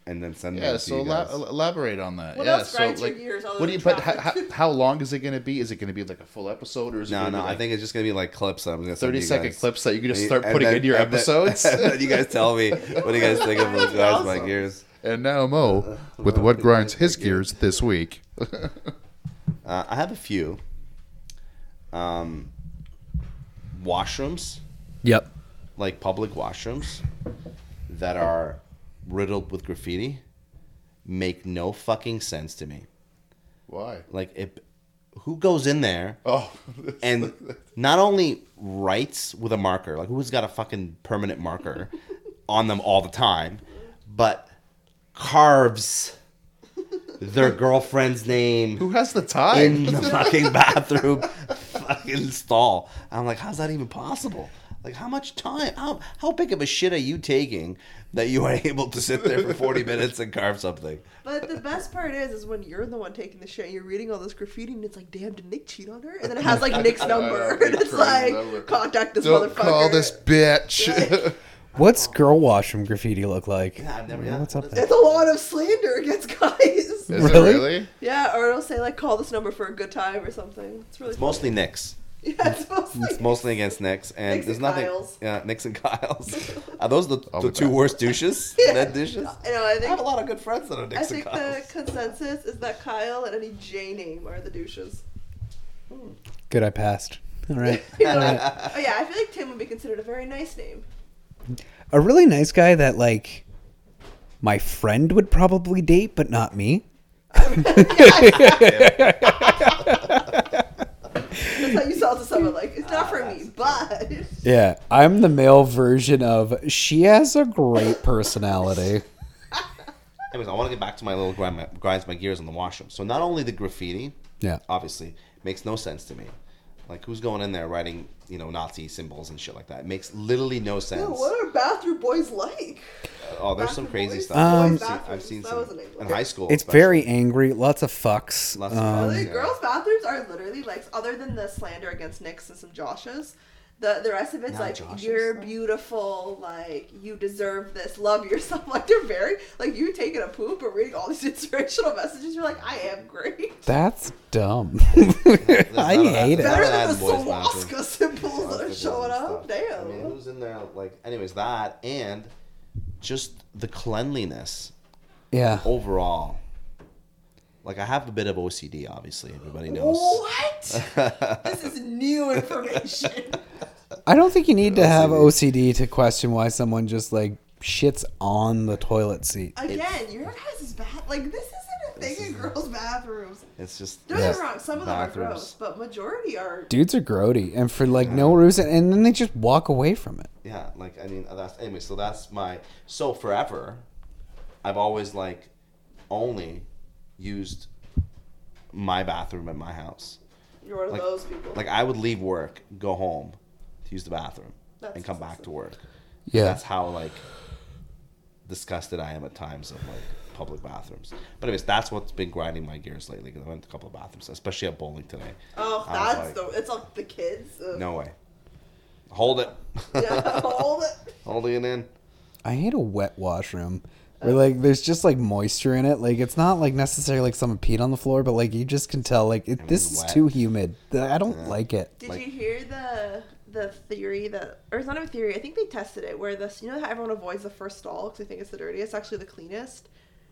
S2: and then sending
S4: Yeah,
S2: them
S4: so
S2: to you
S4: la-
S2: guys.
S4: elaborate on that.
S3: What
S4: yeah,
S3: else
S4: so
S3: grinds your
S4: like,
S3: gears other
S4: what do you?
S3: than
S4: But how, how, long is it going to be? Is it going to be like a full episode, or is
S2: no,
S4: gonna
S2: no,
S4: be
S2: I think it's just gonna be like clips. That I'm gonna send
S4: 30
S2: you guys.
S4: clips that you can just start
S2: and
S4: putting
S2: then-
S4: into your
S2: and then-
S4: episodes?
S2: and then you guys tell me what do you guys think of what grinds my gears.
S4: And now Mo with what grinds his gears this week.
S2: Uh, I have a few. Um, washrooms,
S1: Yep.
S2: like public washrooms, that are riddled with graffiti, make no fucking sense to me.
S4: Why?
S2: Like, it, who goes in there
S4: Oh,
S2: and not only writes with a marker, like who's got a fucking permanent marker on them all the time, but carves their girlfriend's name
S4: who has the time?
S2: in the fucking bathroom fucking stall. I'm like, how's that even possible? Like, how much time? How how big of a shit are you taking that you are able to sit there for 40 minutes and carve something?
S3: But the best part is, is when you're the one taking the shit, and you're reading all this graffiti, and it's like, damn, did Nick cheat on her? And then it has like Nick's number, and it's like,
S4: number.
S3: contact this
S4: Don't
S3: motherfucker.
S4: call this bitch.
S1: What's girl wash from graffiti look like?
S2: Yeah, I've never-
S1: Yeah,
S2: yeah,
S1: What's up
S2: is
S1: there?
S3: It's a lot of slander against guys.
S4: Is
S1: Really?
S4: it really?
S3: Yeah, or it'll say like, call this number for a good time or something. It's really
S2: It's mostly Nicks.
S3: Yeah, it's mostly.
S2: It's mostly against Nicks, and
S3: Nicks
S2: there's
S3: and
S2: nothing.
S3: Kyles.
S2: Yeah, Nicks and Kyles. Are those the, the two worst douches?
S3: Yeah.
S2: Net douches.
S3: You know, I
S2: I have a lot of good friends that are
S3: I
S2: Nicks and
S3: think the consensus is that Kyle and any J name are the douches. Hmm.
S1: Good, I passed. All right.
S3: You know, oh yeah, I feel like Tim would be considered a very nice name.
S1: A really nice guy that like my friend would probably date, but not me.
S3: That's how you sell it to someone. Like it's not for me, ah, but
S1: Yeah, I'm the male version of she has a great personality.
S2: Anyways, I want to get back to my little grind my, grinds my gears on the washroom. So not only the graffiti,
S1: Yeah.
S2: obviously makes no sense to me. Like who's going in there writing, you know, Nazi symbols and shit like that? It makes literally no sense.
S3: Ew, what are bathroom boys like?
S2: Oh, there's some crazy stuff.
S1: Um,
S2: I've seen, I've seen some in high school.
S1: It's
S2: especially.
S1: very angry, lots of fucks.
S2: Lots of
S1: Um,
S2: fucks. Yeah.
S3: Girls' bathrooms are literally like, other than the slander against Nick's and some Joshes, the the rest of it's
S2: Not
S3: like
S2: Josh's,
S3: you're
S2: though.
S3: beautiful, like you deserve this, love yourself. Like they're very like you taking a poop or reading all these inspirational messages. You're like, I am great.
S1: That's dumb. I hate it.
S2: not
S3: Better
S2: a
S3: than the
S2: boys' bathroom.
S3: Symbols that are showing up. Damn.
S2: I mean, who's in there? Like, anyways, that and just the cleanliness
S1: Yeah.
S2: overall. Like, I have a bit of OCD. Obviously, everybody knows.
S3: What? this is new information.
S1: I don't think you need to have OCD to question why someone just like shits on the toilet seat.
S3: Again, your guys' bad. like this isn't a
S2: This
S3: thing in
S2: is-
S3: girls' bathrooms.
S2: It's just
S3: Don't get me wrong, some of them are
S2: Bathrooms.
S3: gross, but majority are.
S1: Dudes are grody, and for like no reason, and then they just walk away from it.
S2: yeah. Like, I mean, that's anyway. So that's my so forever. I've always like only used my bathroom at my house.
S3: You're one of
S2: Like-
S3: those people.
S2: Like I would leave work, go home to use the bathroom,
S3: That's
S2: and come back to work.
S1: Yeah.
S2: That's how like disgusted I am at times of like public bathrooms. But anyways, that's what's been grinding my gears lately. Because I went to a couple of bathrooms, especially at bowling today.
S3: oh,
S2: I
S3: that's
S2: like,
S3: the. It's like the kids. Ugh.
S2: No way. Hold it.
S3: Yeah, hold it.
S2: Holding it in.
S1: I hate a wet washroom where like there's just like moisture in it. Like it's not like necessarily like someone peed on the floor, but like you just can tell like it, this is
S2: wet.
S1: too humid. I don't like it.
S3: Did
S2: Like-
S3: you hear the the theory that, or it's not a theory? I think they tested it where this. You know how everyone avoids the first stall because they think it's the dirtiest. It's actually the cleanest.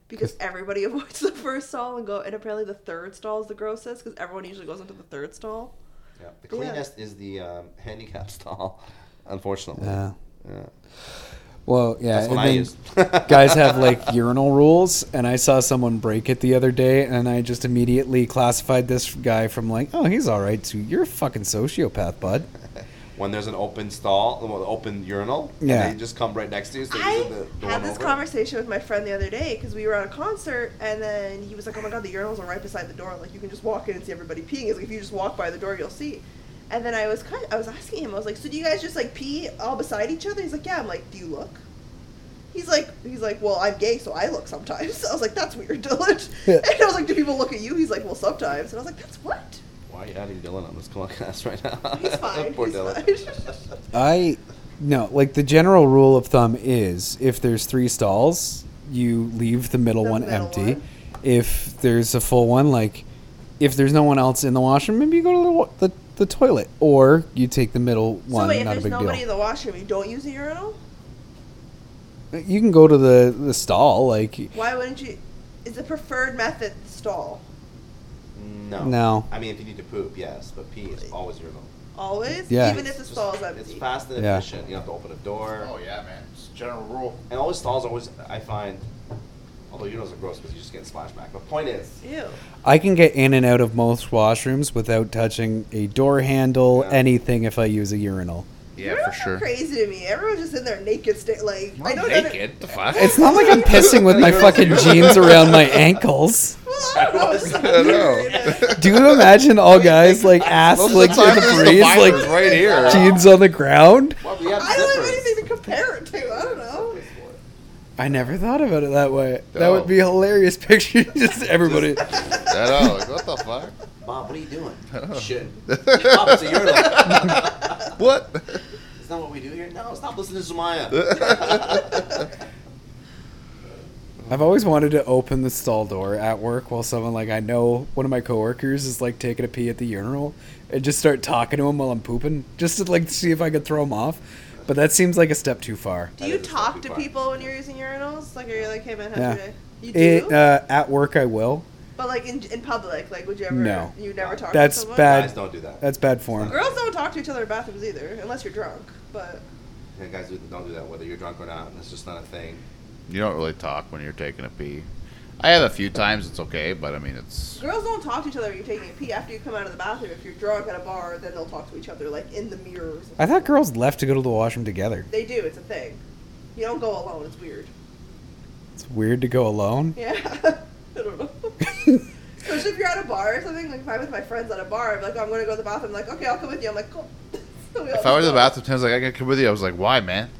S3: Because everybody avoids the first stall and go, and apparently the third stall is the grossest because everyone usually goes into the third stall.
S2: Yeah. The
S3: Yeah.
S2: cleanest is the um, handicap stall, unfortunately.
S1: Yeah.
S2: Yeah.
S1: Well, yeah.
S2: That's what
S1: and
S2: I
S1: then
S2: use.
S1: guys have like urinal rules, and I saw someone break it the other day, and I just immediately classified this guy from like, oh, he's all right to you're a fucking sociopath, bud.
S2: When there's an open stall, well, open urinal,
S1: Yeah.
S2: and they just come right next to you. So
S3: I
S2: you the, the
S3: had this
S2: over.
S3: conversation with my friend the other day because we were at a concert and then he was like, "Oh my god, the urinals are right beside the door. Like you can just walk in and see everybody peeing. It's like if you just walk by the door, you'll see." And then I was kind, I was asking him, I was like, "So do you guys just like pee all beside each other?" He's like, "Yeah." I'm like, "Do you look?" He's like, he's like, well, I'm gay, so I look sometimes. I was like, that's weird, Dylan.
S1: Yeah.
S3: And I was like, do people look at you? He's like, well, sometimes. And I was like, that's what?
S2: Why are you adding Dylan on this podcast right now?
S3: He's fine.
S2: Poor
S3: he's
S2: Dylan.
S3: fine.
S1: I no, like the general rule of thumb is if there's three stalls, you leave the middle
S3: The
S1: one
S3: middle
S1: empty.
S3: one.
S1: If there's a full one, like if there's no one else in the washroom, maybe you go to the the, the toilet, or you take the middle
S3: so
S1: one.
S3: wait, if
S1: not a
S3: there's nobody
S1: deal.
S3: in the washroom, you don't use a urinal?
S1: Uh, you can go to the the stall, like
S3: Why wouldn't you? Is the preferred method stall?
S2: No.
S1: No.
S2: I mean, if you need to poop, yes, but pee is always your urinal.
S3: Always?
S1: Yeah.
S3: Even if the
S2: It's
S3: stall is
S2: just-
S3: empty.
S2: It's fast and
S1: Yeah.
S2: efficient. You don't have to open a door.
S4: Oh yeah, man. It's a general rule.
S2: And always stalls always, I find, although urinals are gross because you just get splashed back. But point is,
S3: Ew.
S1: I can get in and out of most washrooms without touching a door handle,
S2: Yeah.
S1: anything if I use a urinal.
S4: Yeah,
S3: Urinals
S4: for sure.
S3: crazy to me. Everyone's just in there naked, sta- like I
S4: I'm
S3: know
S4: not
S3: none of-
S4: naked. The fuck?
S1: It's not like I'm pissing with my fucking jeans around my ankles.
S3: Well, I don't know. It's
S4: don't know.
S3: weird.
S1: Do you imagine all guys like ass
S4: Most
S1: like
S4: the time
S1: in the
S4: it's the
S1: breeze, like
S4: right here.
S1: jeans on the ground?
S2: well, we
S3: I don't have anything to compare it to. I don't know.
S1: I never thought about it that way. That would be a hilarious picture. Just everybody.
S4: I know. Like, what the fuck?
S2: Bob, what are you doing?
S4: Oh.
S2: Shit. Bob, it's a urinal.
S4: What?
S2: Is that what we do here? No, stop listening to Zumaya.
S1: I've always wanted to open the stall door at work while someone like I know one of my coworkers is like taking a pee at the urinal and just start talking to him while I'm pooping, just to like see if I could throw him off. But that seems like a step too far.
S3: Do you
S2: is a step
S3: talk to
S2: far.
S3: people when you're using urinals? Like, are you like, hey man, how's
S1: Yeah.
S3: your day? You do?
S1: It, uh, at work, I will.
S3: but like in, in public, like, would you ever?
S1: No.
S3: You never talk.
S1: That's
S3: to someone?
S1: bad.
S2: Guys don't do that.
S1: That's bad form.
S3: Girls don't talk to each other in bathrooms either, unless you're drunk. But
S2: Yeah, guys don't do that whether you're drunk or not. That's just not a thing.
S4: You don't really talk when you're taking a pee. I have a few times. It's okay, but I mean, it's
S3: girls don't talk to each other when you're taking a pee. After you come out of the bathroom, if you're drunk at a bar, then they'll talk to each other like in the mirrors.
S1: I thought girls left to go to the washroom together.
S3: They do. It's a thing. You don't go alone. It's weird.
S1: It's weird to go alone.
S3: Yeah. I don't know. Especially if you're at a bar or something. Like if I'm with my friends at a bar, I'm like, oh, I'm gonna go to the bathroom. I'm like, okay, I'll come with you. I'm like, cool. So we all
S4: if I went to the
S3: just
S4: bathroom, Tim's like, I gotta come with you. I was like, why, man?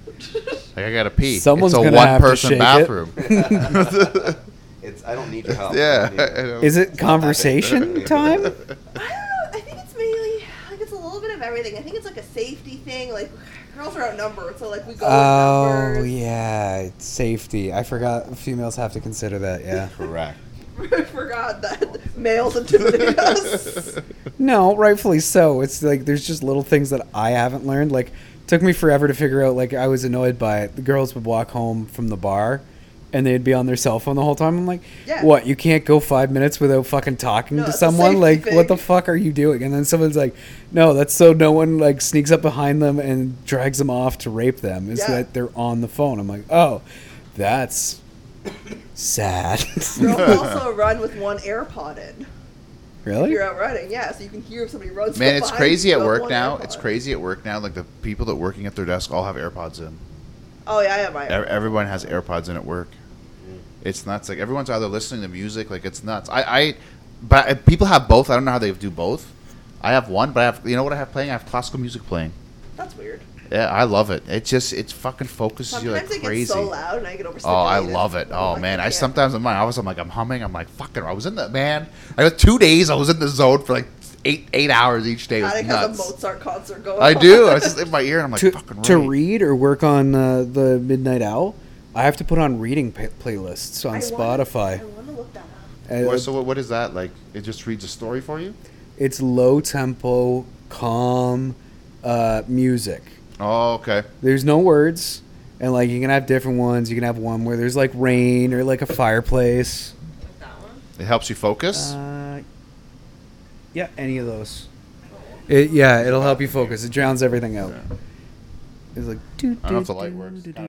S4: Like, I gotta pee.
S1: Someone's
S4: it's a
S1: gonna have to
S4: one-person
S1: shake it.
S4: bathroom.
S2: It's I don't need your help.
S4: yeah.
S2: Don't need
S4: I
S2: it.
S4: know.
S1: Is it conversation time?
S3: I don't know. I think it's mainly like it's a little bit of everything. I think it's like a safety thing. Like girls are outnumbered, so like we go.
S1: Oh
S3: in numbers.
S1: yeah, it's safety. I forgot females have to consider that. Yeah.
S2: Correct.
S3: I forgot that males intimidate us.
S1: No, rightfully so. It's like there's just little things that I haven't learned. Like took me forever to figure out. Like I was annoyed by it. The girls would walk home from the bar, and they'd be on their cell phone the whole time. I'm like,
S3: Yeah.
S1: what? You can't go five minutes without fucking talking
S3: No,
S1: to someone? Like, what the fuck are you doing? And then someone's like, no, that's so no one like sneaks up behind them and drags them off to rape them. Is
S3: Yeah.
S1: that they're on the phone? I'm like, oh, that's sad.
S3: Also run with one AirPod in. If
S1: really?
S3: you're out running, yeah, so you can hear if somebody runs.
S4: Man, it's crazy at work now.
S3: AirPod.
S4: It's crazy at work now. Like the people that working at their desk all have AirPods in.
S3: Oh yeah, I have my.
S4: Ev-
S3: AirPod.
S4: Everyone has AirPods in at work. Mm. It's nuts. Like everyone's either listening to music. Like it's nuts. I, I, but I, people have both. I don't know how they do both. I have one, but I have. You know what I have playing? I have classical music playing.
S3: That's weird.
S4: Yeah, I love it. It just it fucking focuses you
S3: Sometimes
S4: like
S3: it
S4: crazy.
S3: gets so loud and I get
S4: Oh. I love it.
S3: I'm
S4: Oh man, I
S3: can't.
S4: sometimes in my office I'm like I'm humming. I'm like fucking. I was in the man. I got two days. I was in the zone for like eight eight hours each day. It was
S3: Atik has a. Mozart concert going.
S4: I
S3: on.
S4: do. I was just in my ear and I'm like
S1: to,
S4: fucking
S1: to read or work on uh, the Midnight Owl, I have to put on reading pa- playlists on
S3: I wanna-
S1: Spotify.
S3: I want to look that up.
S1: Uh,
S4: Well, so what, what is that like? It just reads a story for you.
S1: it's low tempo, calm uh, music.
S4: Oh, okay.
S1: There's no words, and like you can have different ones. You can have one where there's like rain or like a fireplace.
S3: Like that one.
S4: It helps you focus.
S1: Uh, yeah, any of those. It, yeah, it'll help you focus. It drowns everything out.
S4: Yeah.
S1: It's like.
S4: I don't know if the light works.